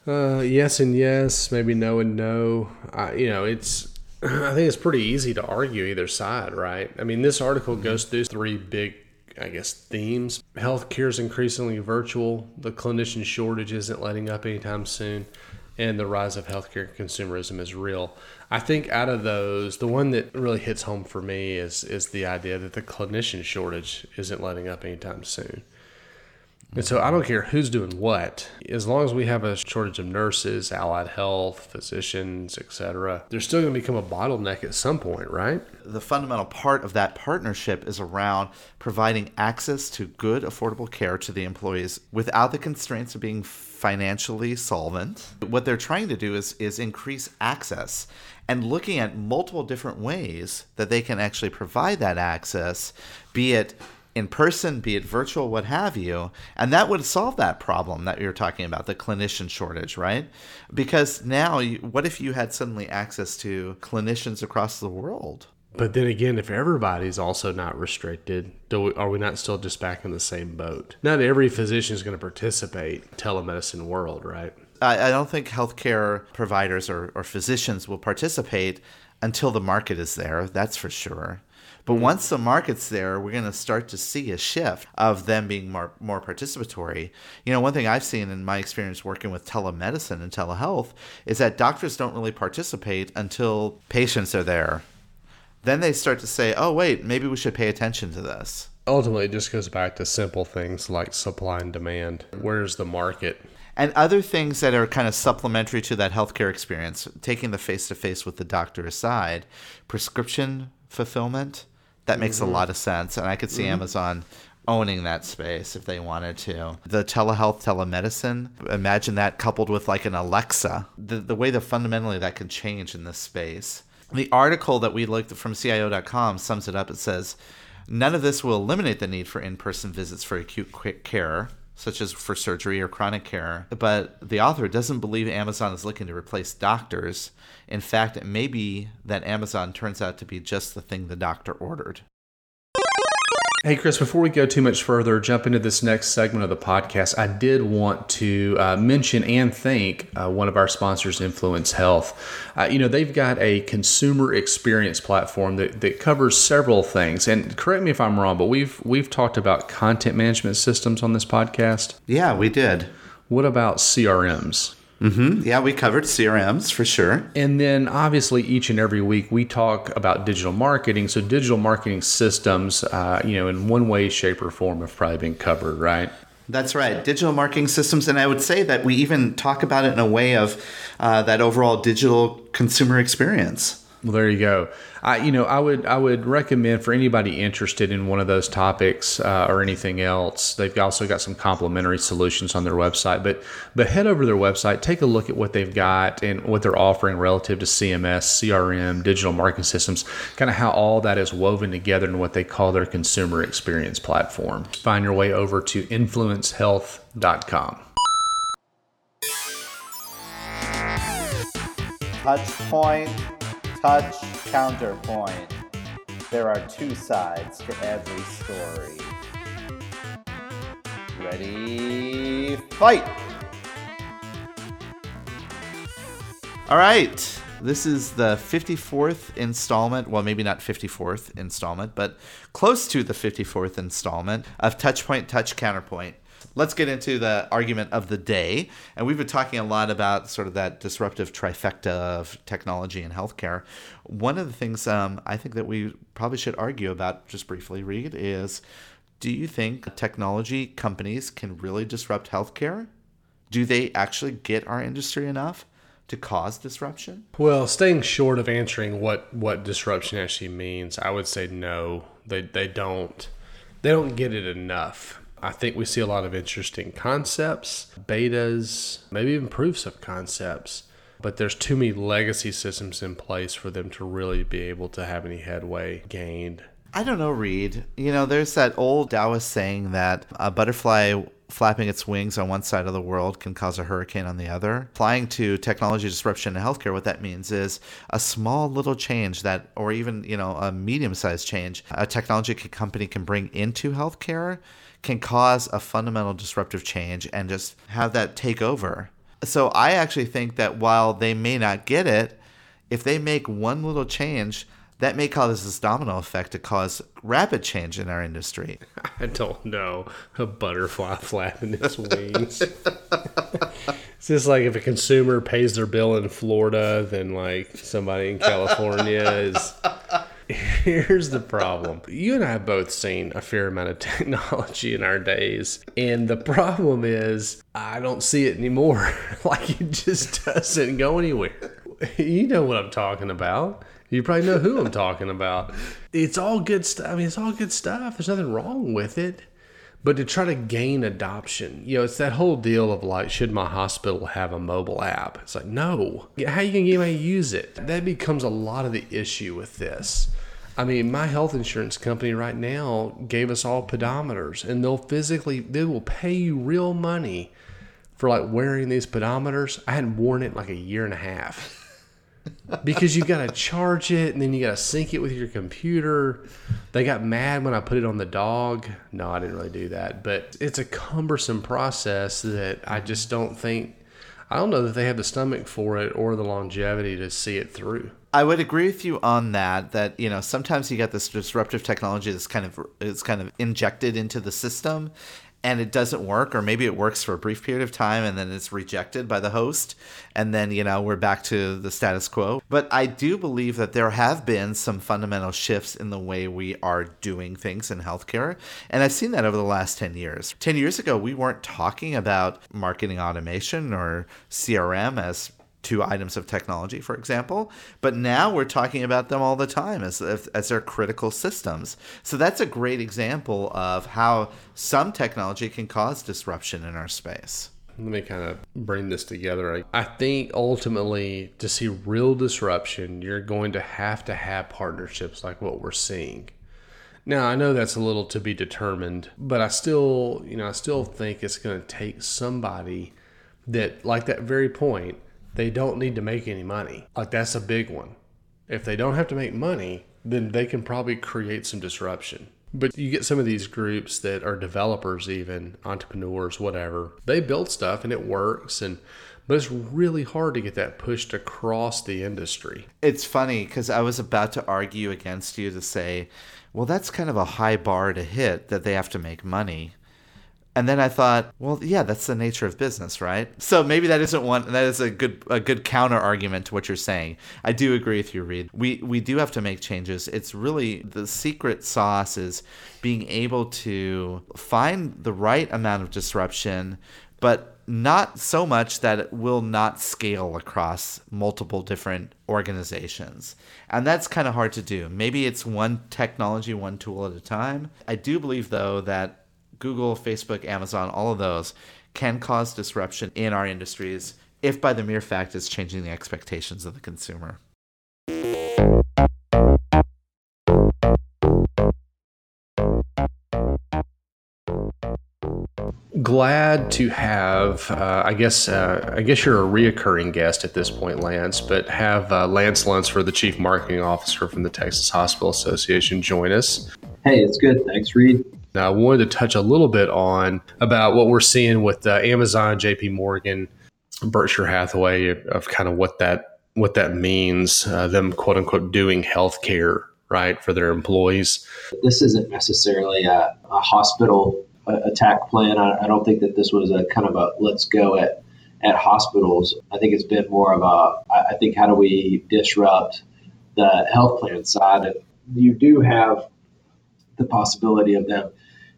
Uh, yes and yes, maybe no and no. I, you know, it's. I think it's pretty easy to argue either side, right? I mean, this article goes through three big, I guess, themes. Healthcare is increasingly virtual. The clinician shortage isn't letting up anytime soon, and the rise of healthcare consumerism is real. I think out of those, the one that really hits home for me is is the idea that the clinician shortage isn't letting up anytime soon. And so I don't care who's doing what, as long as we have a shortage of nurses, allied health, physicians, etc., they're still going to become a bottleneck at some point, right? The fundamental part of that partnership is around providing access to good, affordable care to the employees without the constraints of being financially solvent. What they're trying to do is, is increase access and looking at multiple different ways that they can actually provide that access, be it in person, be it virtual, what have you. And that would solve that problem that you're talking about, the clinician shortage, right? Because now, what if you had suddenly access to clinicians across the world? But then again, if everybody's also not restricted, do we, are we not still just back in the same boat? Not every physician is going to participate telemedicine world, right? I, I don't think healthcare providers or, or physicians will participate until the market is there, that's for sure. But mm-hmm. once the market's there, we're going to start to see a shift of them being more more participatory. You know, one thing I've seen in my experience working with telemedicine and telehealth is that doctors don't really participate until patients are there. Then they start to say, "Oh, wait, maybe we should pay attention to this." Ultimately, it just goes back to simple things like supply and demand. Where's the market? and other things that are kind of supplementary to that healthcare experience, taking the face to face with the doctor aside, prescription fulfillment, that makes a mm-hmm. lot of sense. And I could see mm-hmm. Amazon owning that space if they wanted to. The telehealth, telemedicine, imagine that coupled with like an Alexa, the, the way that fundamentally that can change in this space. The article that we looked from CIO.com sums it up. It says, None of this will eliminate the need for in person visits for acute quick care, such as for surgery or chronic care. But the author doesn't believe Amazon is looking to replace doctors. In fact, it may be that Amazon turns out to be just the thing the doctor ordered. Hey, Chris, before we go too much further, jump into this next segment of the podcast, I did want to uh, mention and thank uh, one of our sponsors, Influence Health. Uh, you know, they've got a consumer experience platform that, that covers several things. And correct me if I'm wrong, but we've we've talked about content management systems on this podcast. Yeah, we did. What about CRMs? Mm-hmm. Yeah, we covered CRMs for sure. And then obviously each and every week we talk about digital marketing. So digital marketing systems, uh, you know, in one way, shape, or form have probably been covered, right? That's right, digital marketing systems, and I would say that we even talk about it in a way of uh, that overall digital consumer experience. Well, there you go. I, you know, I would I would recommend for anybody interested in one of those topics uh, or anything else. They've also got some complimentary solutions on their website. But but head over to their website, take a look at what they've got and what they're offering relative to CMS, CRM, digital marketing systems, kind of how all that is woven together in what they call their consumer experience platform. Find your way over to influencehealth.com. Touch point touch counterpoint. There are two sides to every story. Ready, fight! All right. This is the 54th installment. Well, maybe not 54th installment, but close to the 54th installment of Touchpoint Touch Counterpoint let's get into the argument of the day. And we've been talking a lot about sort of that disruptive trifecta of technology and healthcare. One of the things um, I think that we probably should argue about, just briefly, Reed, is do you think technology companies can really disrupt healthcare? Do they actually get our industry enough? to cause disruption? Well, staying short of answering what what disruption actually means, I would say no. They they don't they don't get it enough. I think we see a lot of interesting concepts, betas, maybe even proofs of concepts, but there's too many legacy systems in place for them to really be able to have any headway gained. I don't know, Reed. You know, there's that old Taoist saying that a butterfly flapping its wings on one side of the world can cause a hurricane on the other. Applying to technology disruption in healthcare, what that means is a small little change that, or even, you know, a medium sized change a technology company can bring into healthcare can cause a fundamental disruptive change and just have that take over. So I actually think that while they may not get it, if they make one little change, that may cause this domino effect to cause rapid change in our industry. I don't know. A butterfly flapping its wings. it's just like if a consumer pays their bill in Florida, then like somebody in California is Here's the problem. You and I have both seen a fair amount of technology in our days. And the problem is, I don't see it anymore. like, it just doesn't go anywhere. You know what I'm talking about. You probably know who I'm talking about. It's all good stuff. I mean, it's all good stuff. There's nothing wrong with it. But to try to gain adoption, you know, it's that whole deal of like, should my hospital have a mobile app? It's like, no. How you gonna get me to use it? That becomes a lot of the issue with this. I mean, my health insurance company right now gave us all pedometers, and they'll physically they will pay you real money for like wearing these pedometers. I hadn't worn it in like a year and a half because you've got to charge it and then you got to sync it with your computer. They got mad when I put it on the dog. No, I didn't really do that, but it's a cumbersome process that I just don't think. I don't know that they have the stomach for it or the longevity to see it through. I would agree with you on that. That you know sometimes you get this disruptive technology that's kind of is kind of injected into the system, and it doesn't work or maybe it works for a brief period of time and then it's rejected by the host and then you know we're back to the status quo. But i do believe that there have been some fundamental shifts in the way we are doing things in healthcare and i've seen that over the last 10 years. 10 years ago we weren't talking about marketing automation or crm as two items of technology, for example. But now we're talking about them all the time as as their critical systems. So that's a great example of how some technology can cause disruption in our space. Let me kind of bring this together. I think ultimately, to see real disruption, you're going to have to have partnerships like what we're seeing. Now, I know that's a little to be determined, but I still, you know, I still think it's going to take somebody that, like that very point, they don't need to make any money. Like that's a big one. If they don't have to make money, then they can probably create some disruption. But you get some of these groups that are developers, even entrepreneurs, whatever. They build stuff and it works, and but it's really hard to get that pushed across the industry. It's funny because I was about to argue against you to say, well, that's kind of a high bar to hit that they have to make money. And then I thought, well, yeah, that's the nature of business, right? So maybe that isn't one that is a good a good counter argument to what you're saying. I do agree with you, Reed. We we do have to make changes. It's really the secret sauce is being able to find the right amount of disruption, but not so much that it will not scale across multiple different organizations. And that's kind of hard to do. Maybe it's one technology, one tool at a time. I do believe though that Google, Facebook, Amazon, all of those can cause disruption in our industries if by the mere fact it's changing the expectations of the consumer. Glad to have, uh, I guess, uh, I guess you're a reoccurring guest at this point, Lance, but have uh, Lance Lunsford, the Chief Marketing Officer from the Texas Hospital Association, join us. Hey, it's good. Thanks, Reed. Now, I wanted to touch a little bit on about what we're seeing with uh, Amazon, J.P. Morgan, Berkshire Hathaway, of kind of what that what that means. Uh, them quote unquote doing healthcare right for their employees. This isn't necessarily a, a hospital uh, attack plan. I, I, don't think that this was a kind of a let's go at at hospitals. I think it's been more of a I think how do we disrupt the health plan side. And you do have the possibility of them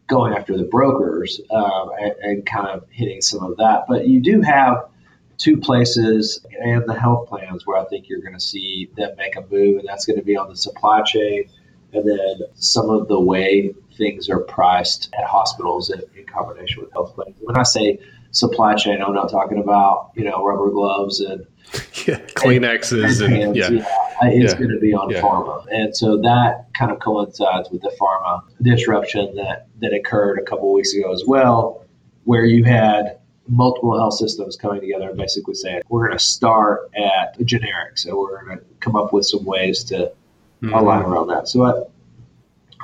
going after the brokers um, and, and, kind of hitting some of that. But you do have two places and the health plans where I think you're going to see them make a move, and that's going to be on the supply chain and then some of the way things are priced at hospitals in, in combination with health plans. When I say supply chain, I'm not talking about you know rubber gloves and yeah, Kleenexes and, and, and yeah. yeah. it's yeah. going to be on yeah. pharma, and so that kind of coincides with the pharma disruption that that occurred a couple weeks ago as well, where you had multiple health systems coming together and basically saying we're going to start at generics, so we're going to come up with some ways to mm-hmm. align around that. So I,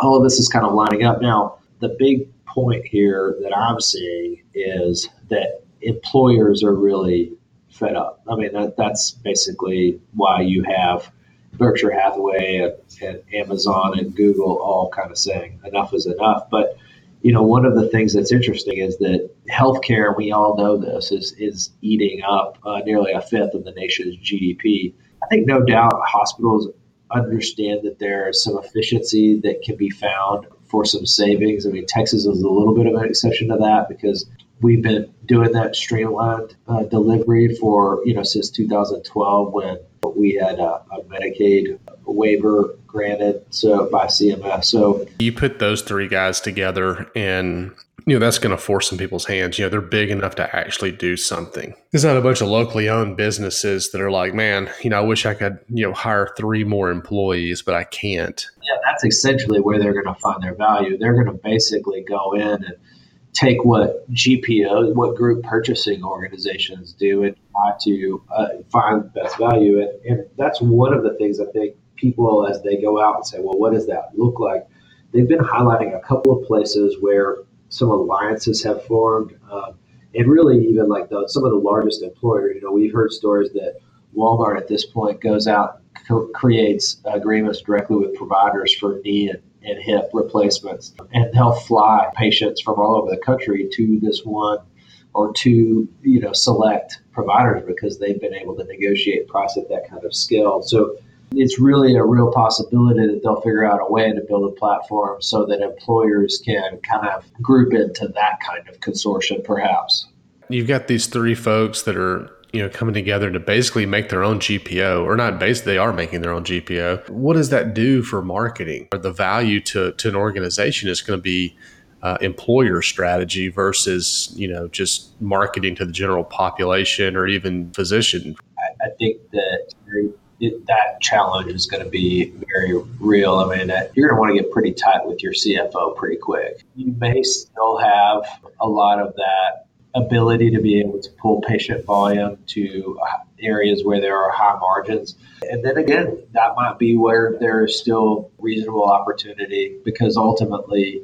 all of this is kind of lining up now. The big point here that I'm seeing is that employers are really fed up. I mean, that, that's basically why you have Berkshire Hathaway and, and, Amazon and Google all kind of saying enough is enough. But you know, one of the things that's interesting is that healthcare, we all know this, is is eating up uh, nearly a fifth of the nation's GDP. I think no doubt hospitals understand that there is some efficiency that can be found for some savings. I mean, Texas is a little bit of an exception to that because we've been doing that streamlined uh, delivery for you know since 2012 when we had a, a Medicaid waiver granted so by CMS. So you put those three guys together and you know that's going to force some people's hands. You know they're big enough to actually do something. There's not a bunch of locally owned businesses that are like, man, you know, I wish I could you know hire three more employees, but I can't. Yeah, that's essentially where they're going to find their value. They're going to basically go in and take what GPO, what group purchasing organizations do, and try to uh, find best value. And, and that's one of the things I think people, as they go out and say, well, what does that look like? They've been highlighting a couple of places where some alliances have formed. Um, and really, even like the, some of the largest employers, you know, we've heard stories that Walmart at this point goes out, co- creates agreements directly with providers for knee and and hip replacements. And they'll fly patients from all over the country to this one or two, you know, select providers because they've been able to negotiate price at that kind of scale. So it's really a real possibility that they'll figure out a way to build a platform so that employers can kind of group into that kind of consortium, perhaps. You've got these three folks that are you know coming together to basically make their own GPO or not basically they are making their own GPO. What does that do for marketing? Or the value to to an organization is going to be uh, employer strategy versus you know just marketing to the general population or even physician. I, I think that that challenge is going to be very real. I mean, you're going to want to get pretty tight with your CFO pretty quick. You may still have a lot of that ability to be able to pull patient volume to uh, areas where there are high margins. And then again, that might be where there is still reasonable opportunity because ultimately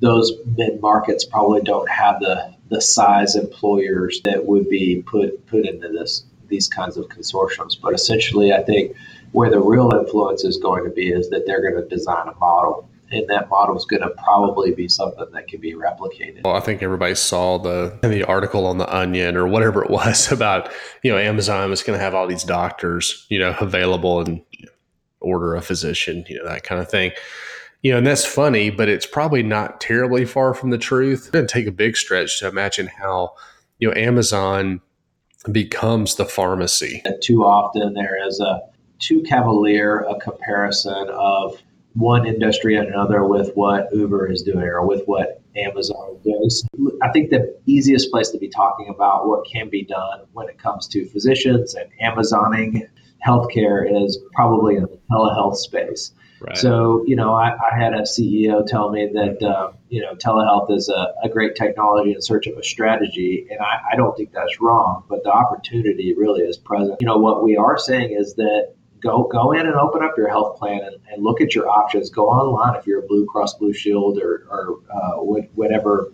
those mid markets probably don't have the, the size employers that would be put put into this these kinds of consortiums. But essentially I think where the real influence is going to be is that they're going to design a model and that model is going to probably be something that can be replicated. Well, I think everybody saw the the article on the Onion or whatever it was about you know Amazon was going to have all these doctors you know available and order a physician you know that kind of thing. You know, and that's funny, but it's probably not terribly far from the truth. It doesn't take a big stretch to imagine how you know Amazon becomes the pharmacy. Too often there is a too cavalier a comparison of one industry and another with what Uber is doing or with what Amazon does. I think the easiest place to be talking about what can be done when it comes to physicians and Amazoning healthcare is probably in the telehealth space. Right. So, you know, I, I, had a CEO tell me that, um, you know, telehealth is a, a, great technology in search of a strategy. And I, I don't think that's wrong, but the opportunity really is present. You know, what we are saying is that go go in and open up your health plan and, and look at your options. Go online if you're a Blue Cross Blue Shield or, or uh, whatever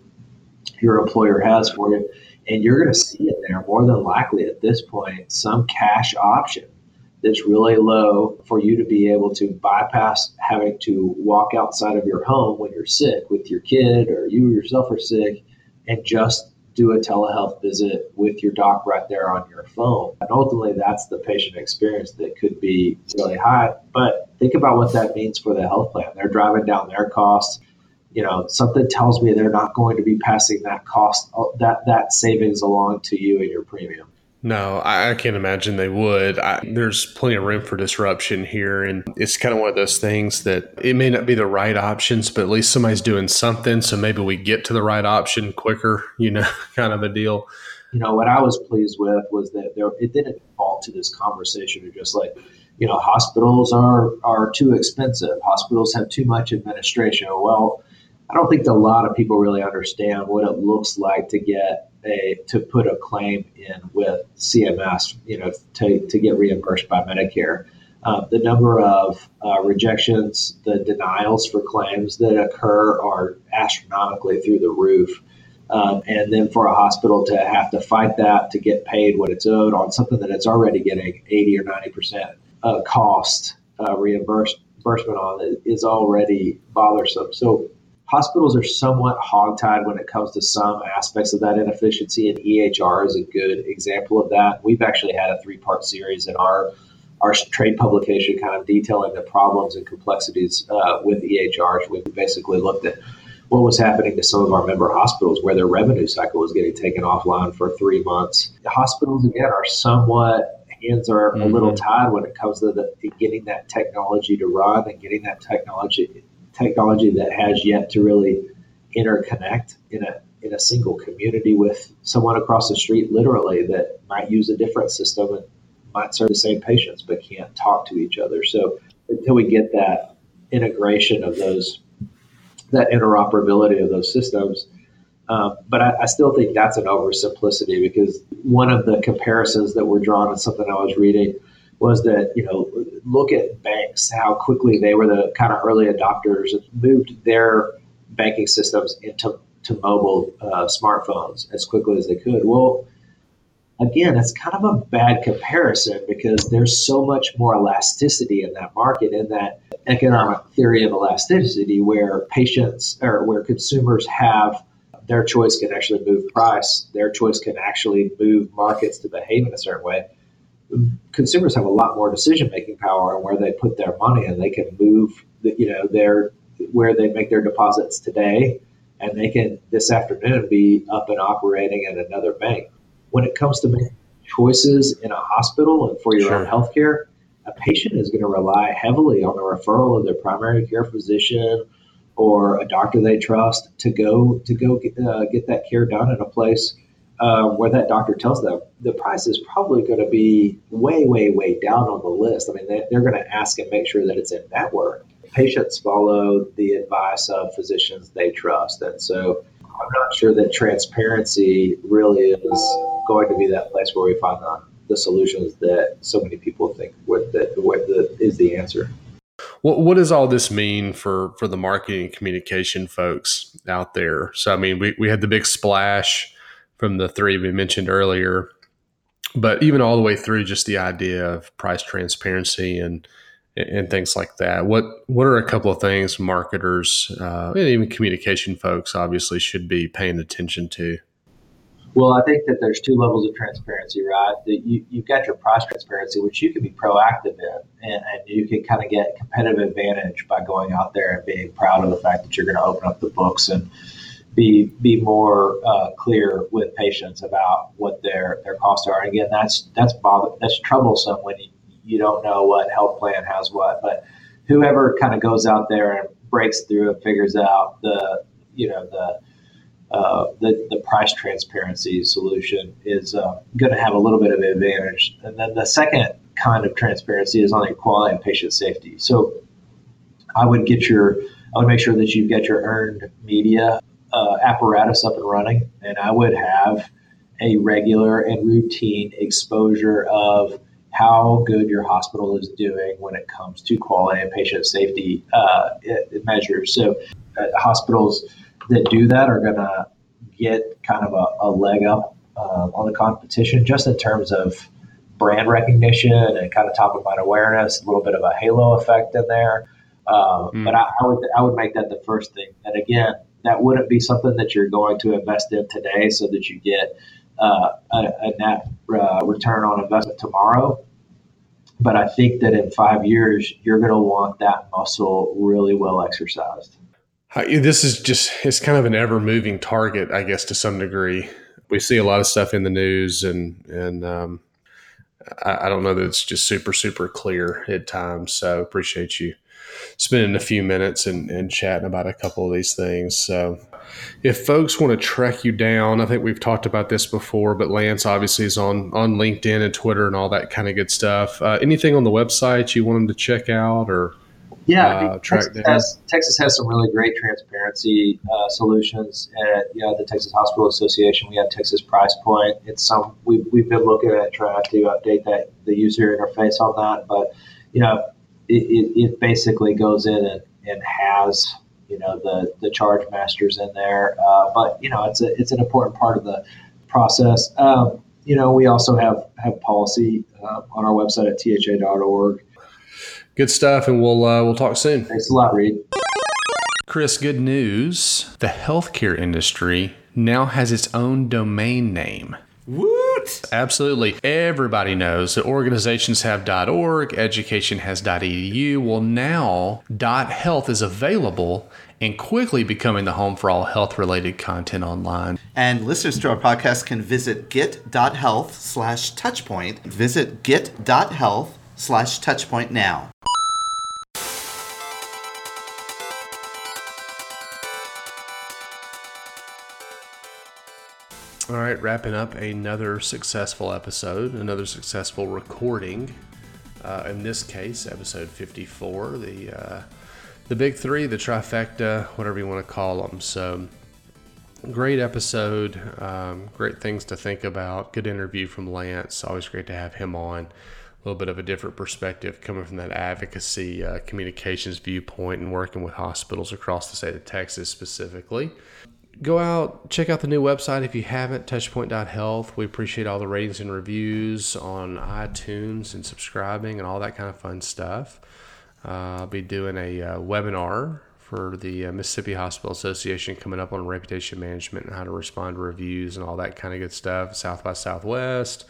your employer has for you, and you're going to see in there more than likely at this point some cash option that's really low for you to be able to bypass having to walk outside of your home when you're sick with your kid or you yourself are sick and just do a telehealth visit with your doc right there on your phone. And ultimately, that's the patient experience that could be really high. But think about what that means for the health plan. They're driving down their costs. You know, something tells me they're not going to be passing that cost, that that savings along to you and your premium. No, I, can't imagine they would. I, there's plenty of room for disruption here. And it's kind of one of those things that it may not be the right options, but at least somebody's doing something. So maybe we get to the right option quicker, you know, kind of a deal. You know, what I was pleased with was that there, it didn't fall to this conversation of just like, you know, hospitals are, are too expensive. Hospitals have too much administration. Well, I don't think a lot of people really understand what it looks like to get to put a claim in with CMS, you know, to, to get reimbursed by Medicare. Uh, the number of uh, rejections, the denials for claims that occur are astronomically through the roof. Um, and then for a hospital to have to fight that to get paid what it's owed on something that it's already getting 80 or 90 percent uh, cost reimbursement on is already bothersome. So hospitals are somewhat hogtied when it comes to some aspects of that inefficiency, and EHR is a good example of that. We've actually had a three part series in our our trade publication kind of detailing the problems and complexities uh, with EHRs. We basically looked at what was happening to some of our member hospitals where their revenue cycle was getting taken offline for three months. The hospitals, again, are somewhat hands are mm-hmm. a little mm-hmm. tied when it comes to the, getting that technology to run and getting that technology technology that has yet to really interconnect in a in a single community with someone across the street, literally that might use a different system and might serve the same patients but can't talk to each other. So until we get that integration of those, that interoperability of those systems. Um, but I, I, still think that's an oversimplicity because one of the comparisons that were drawn in something I was reading was that you know look at banks how quickly they were the kind of early adopters and moved their banking systems into to mobile uh, smartphones as quickly as they could. Well, again, it's kind of a bad comparison because there's so much more elasticity in that market in that economic theory of elasticity where patients or where consumers have their choice can actually move price, their choice can actually move markets to behave in a certain way consumers have a lot more decision making power on where they put their money, and they can move, the, you know, their where they make their deposits today, and they can this afternoon be up and operating at another bank. When it comes to making choices in a hospital and for your sure. own health care, a patient is going to rely heavily on the referral of their primary care physician or a doctor they trust to go to go get, uh, get that care done in a place uh, where that doctor tells them the price is probably going to be way, way, way down on the list. I mean, they, they're going to ask and make sure that it's in network. Patients follow the advice of physicians they trust. And so I'm not sure that transparency really is going to be that place where we find the, the solutions that so many people think what what the, is the answer. What what does all this mean for for the marketing communication folks out there? So I mean, we we had the big splash from the three we mentioned earlier, but even all the way through, just the idea of price transparency and and things like that. What what are a couple of things marketers uh, and even communication folks obviously should be paying attention to? Well, I think that there's two levels of transparency, right? That you, you've got your price transparency, which you can be proactive in, and, and you can kind of get competitive advantage by going out there and being proud of the fact that you're going to open up the books and be be more uh, clear with patients about what their their costs are. And again, that's that's bother, that's troublesome when you, you don't know what health plan has what. But whoever kind of goes out there and breaks through and figures out the you know the uh, the, the price transparency solution is uh, going to have a little bit of an advantage. And then the second kind of transparency is on the quality and patient safety. So I would get your, I would make sure that you've got your earned media uh, apparatus up and running, and I would have a regular and routine exposure of how good your hospital is doing when it comes to quality and patient safety uh, measures. So uh, hospitals that do that are going to get kind of a, a leg up uh, on the competition just in terms of brand recognition and kind of top of mind awareness, a little bit of a halo effect in there. Uh, mm. But I, I, would I would make that the first thing. And again, that wouldn't be something that you're going to invest in today so that you get uh, a, a, net uh, return on investment tomorrow. But I think that in five years, you're going to want that muscle really well exercised. This is just, it's kind of an ever moving target, I guess, to some degree. We see a lot of stuff in the news, and, and um, I, I don't know that it's just super, super clear at times. So appreciate you spending a few minutes and, and chatting about a couple of these things. So, if folks want to track you down, I think we've talked about this before, but Lance obviously is on on LinkedIn and Twitter and all that kind of good stuff. Uh, anything on the website you want them to check out or? Yeah, uh, Texas, has, Texas, has, some really great transparency uh, solutions. At you know, the Texas Hospital Association, we have Texas Price Point. It's some we've, we've been looking at trying to update that the user interface on that. But you know, it, it, it basically goes in and, and has you know the the charge masters in there. Uh, but you know, it's a it's an important part of the process. Um, you know, we also have have policy uh, on our website at tha.org Good stuff, and we'll uh, we'll talk soon. Thanks a lot, Reed. Chris, good news. The healthcare industry now has its own domain name. Woot! Absolutely. Everybody knows that organizations have .org, education has .edu. Well, now .health is available and quickly becoming the home for all health-related content online. And listeners to our podcast can visit get.health slash touchpoint. Visit get.health slash touchpoint now. All right, wrapping up another successful episode, another successful recording. Uh, in this case, episode 54, the uh, the big three, the trifecta, whatever you want to call them. So, great episode, um, great things to think about. Good interview from Lance. Always great to have him on. A little bit of a different perspective coming from that advocacy uh, communications viewpoint and working with hospitals across the state of Texas specifically go out, check out the new website if you haven't, touchpoint.health. We appreciate all the ratings and reviews on iTunes and subscribing and all that kind of fun stuff. Uh, I'll be doing a uh, webinar for the uh, Mississippi Hospital Association coming up on reputation management and how to respond to reviews and all that kind of good stuff. South by Southwest.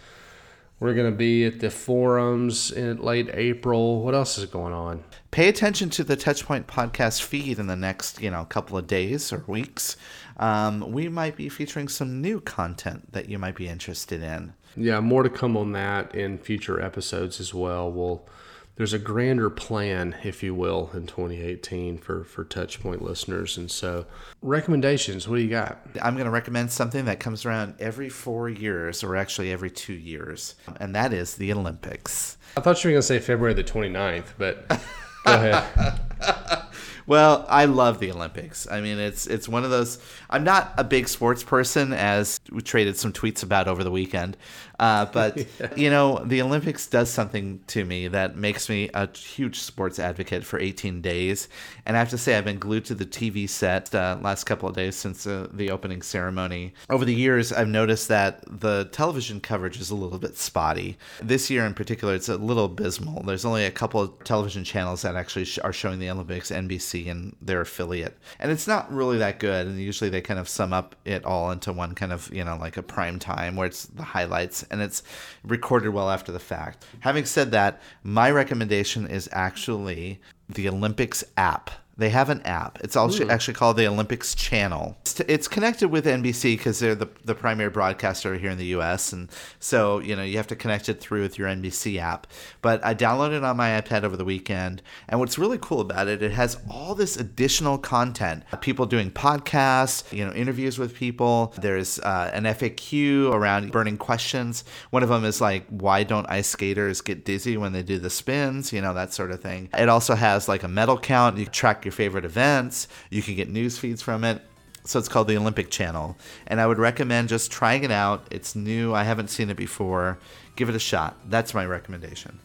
We're going to be at the forums in late April. What else is going on? Pay attention to the Touchpoint podcast feed in the next, you know, couple of days or weeks. Um, we might be featuring some new content that you might be interested in. Yeah, more to come on that in future episodes as well. We'll there's a grander plan, if you will, in 2018 for for Touchpoint listeners. And so, recommendations. What do you got? I'm going to recommend something that comes around every four years, or actually every two years, and that is the Olympics. I thought you were going to say February the 29th, but go ahead. Well, I love the Olympics. I mean, it's it's one of those. I'm not a big sports person, as we traded some tweets about over the weekend. Uh, but yeah. you know, the Olympics does something to me that makes me a huge sports advocate for 18 days. And I have to say, I've been glued to the TV set uh, last couple of days since uh, the opening ceremony. Over the years, I've noticed that the television coverage is a little bit spotty. This year, in particular, it's a little abysmal. There's only a couple of television channels that actually sh- are showing the Olympics, NBC and their affiliate, and it's not really that good. And usually, they kind of sum up it all into one kind of you know like a prime time where it's the highlights and it's recorded well after the fact. Having said that, my recommendation is actually the Olympics app. They have an app. It's also actually called the Olympics Channel. It's, connected with NBC because they're the, the primary broadcaster here in the U.S. And so, you know, you have to connect it through with your NBC app. But I downloaded it on my iPad over the weekend. And what's really cool about it, it has all this additional content. People doing podcasts, you know, interviews with people. There's uh, an FAQ around burning questions. One of them is like, why don't ice skaters get dizzy when they do the spins? You know, that sort of thing. It also has like a medal count. You your favorite events. You can get news feeds from it. So it's called the Olympic Channel. And I would recommend just trying it out. It's new. I haven't seen it before. Give it a shot. That's my recommendation.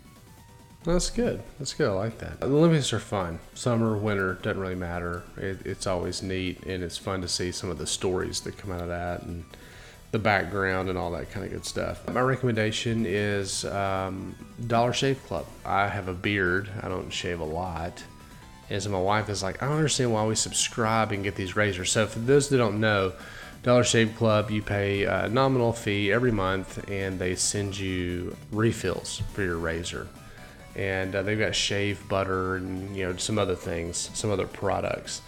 That's good. That's good. I like that. The Olympics are fun. Summer, winter, doesn't really matter. It, it's always neat and it's fun to see some of the stories that come out of that and the background and all that kind of good stuff. My recommendation is um, Dollar Shave Club. I have a beard. I don't shave a lot is my wife is like, I don't understand why we subscribe and get these razors. So for those that don't know, Dollar Shave Club, you pay a nominal fee every month, and they send you refills for your razor. And uh, they've got shave butter and you know some other things, some other products.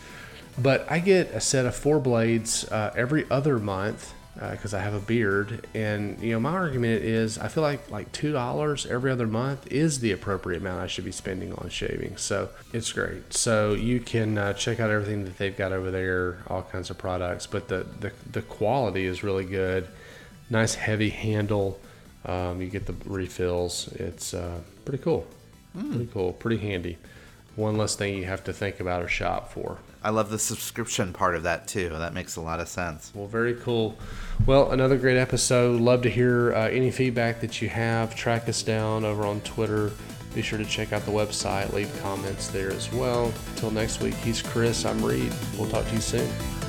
But I get a set of four blades uh, every other month because uh, I have a beard. And you know, my argument is, I feel like like two dollars every other month is the appropriate amount I should be spending on shaving. So it's great. So you can uh, check out everything that they've got over there, all kinds of products. But the the, the quality is really good. Nice heavy handle. Um, you get the refills. It's uh, pretty cool. Mm. Pretty cool. Pretty handy. One less thing you have to think about or shop for. I love the subscription part of that too. That makes a lot of sense. Well, very cool. Well, another great episode. Love to hear uh, any feedback that you have. Track us down over on Twitter. Be sure to check out the website, leave comments there as well. Until next week, he's Chris. I'm Reed. We'll talk to you soon.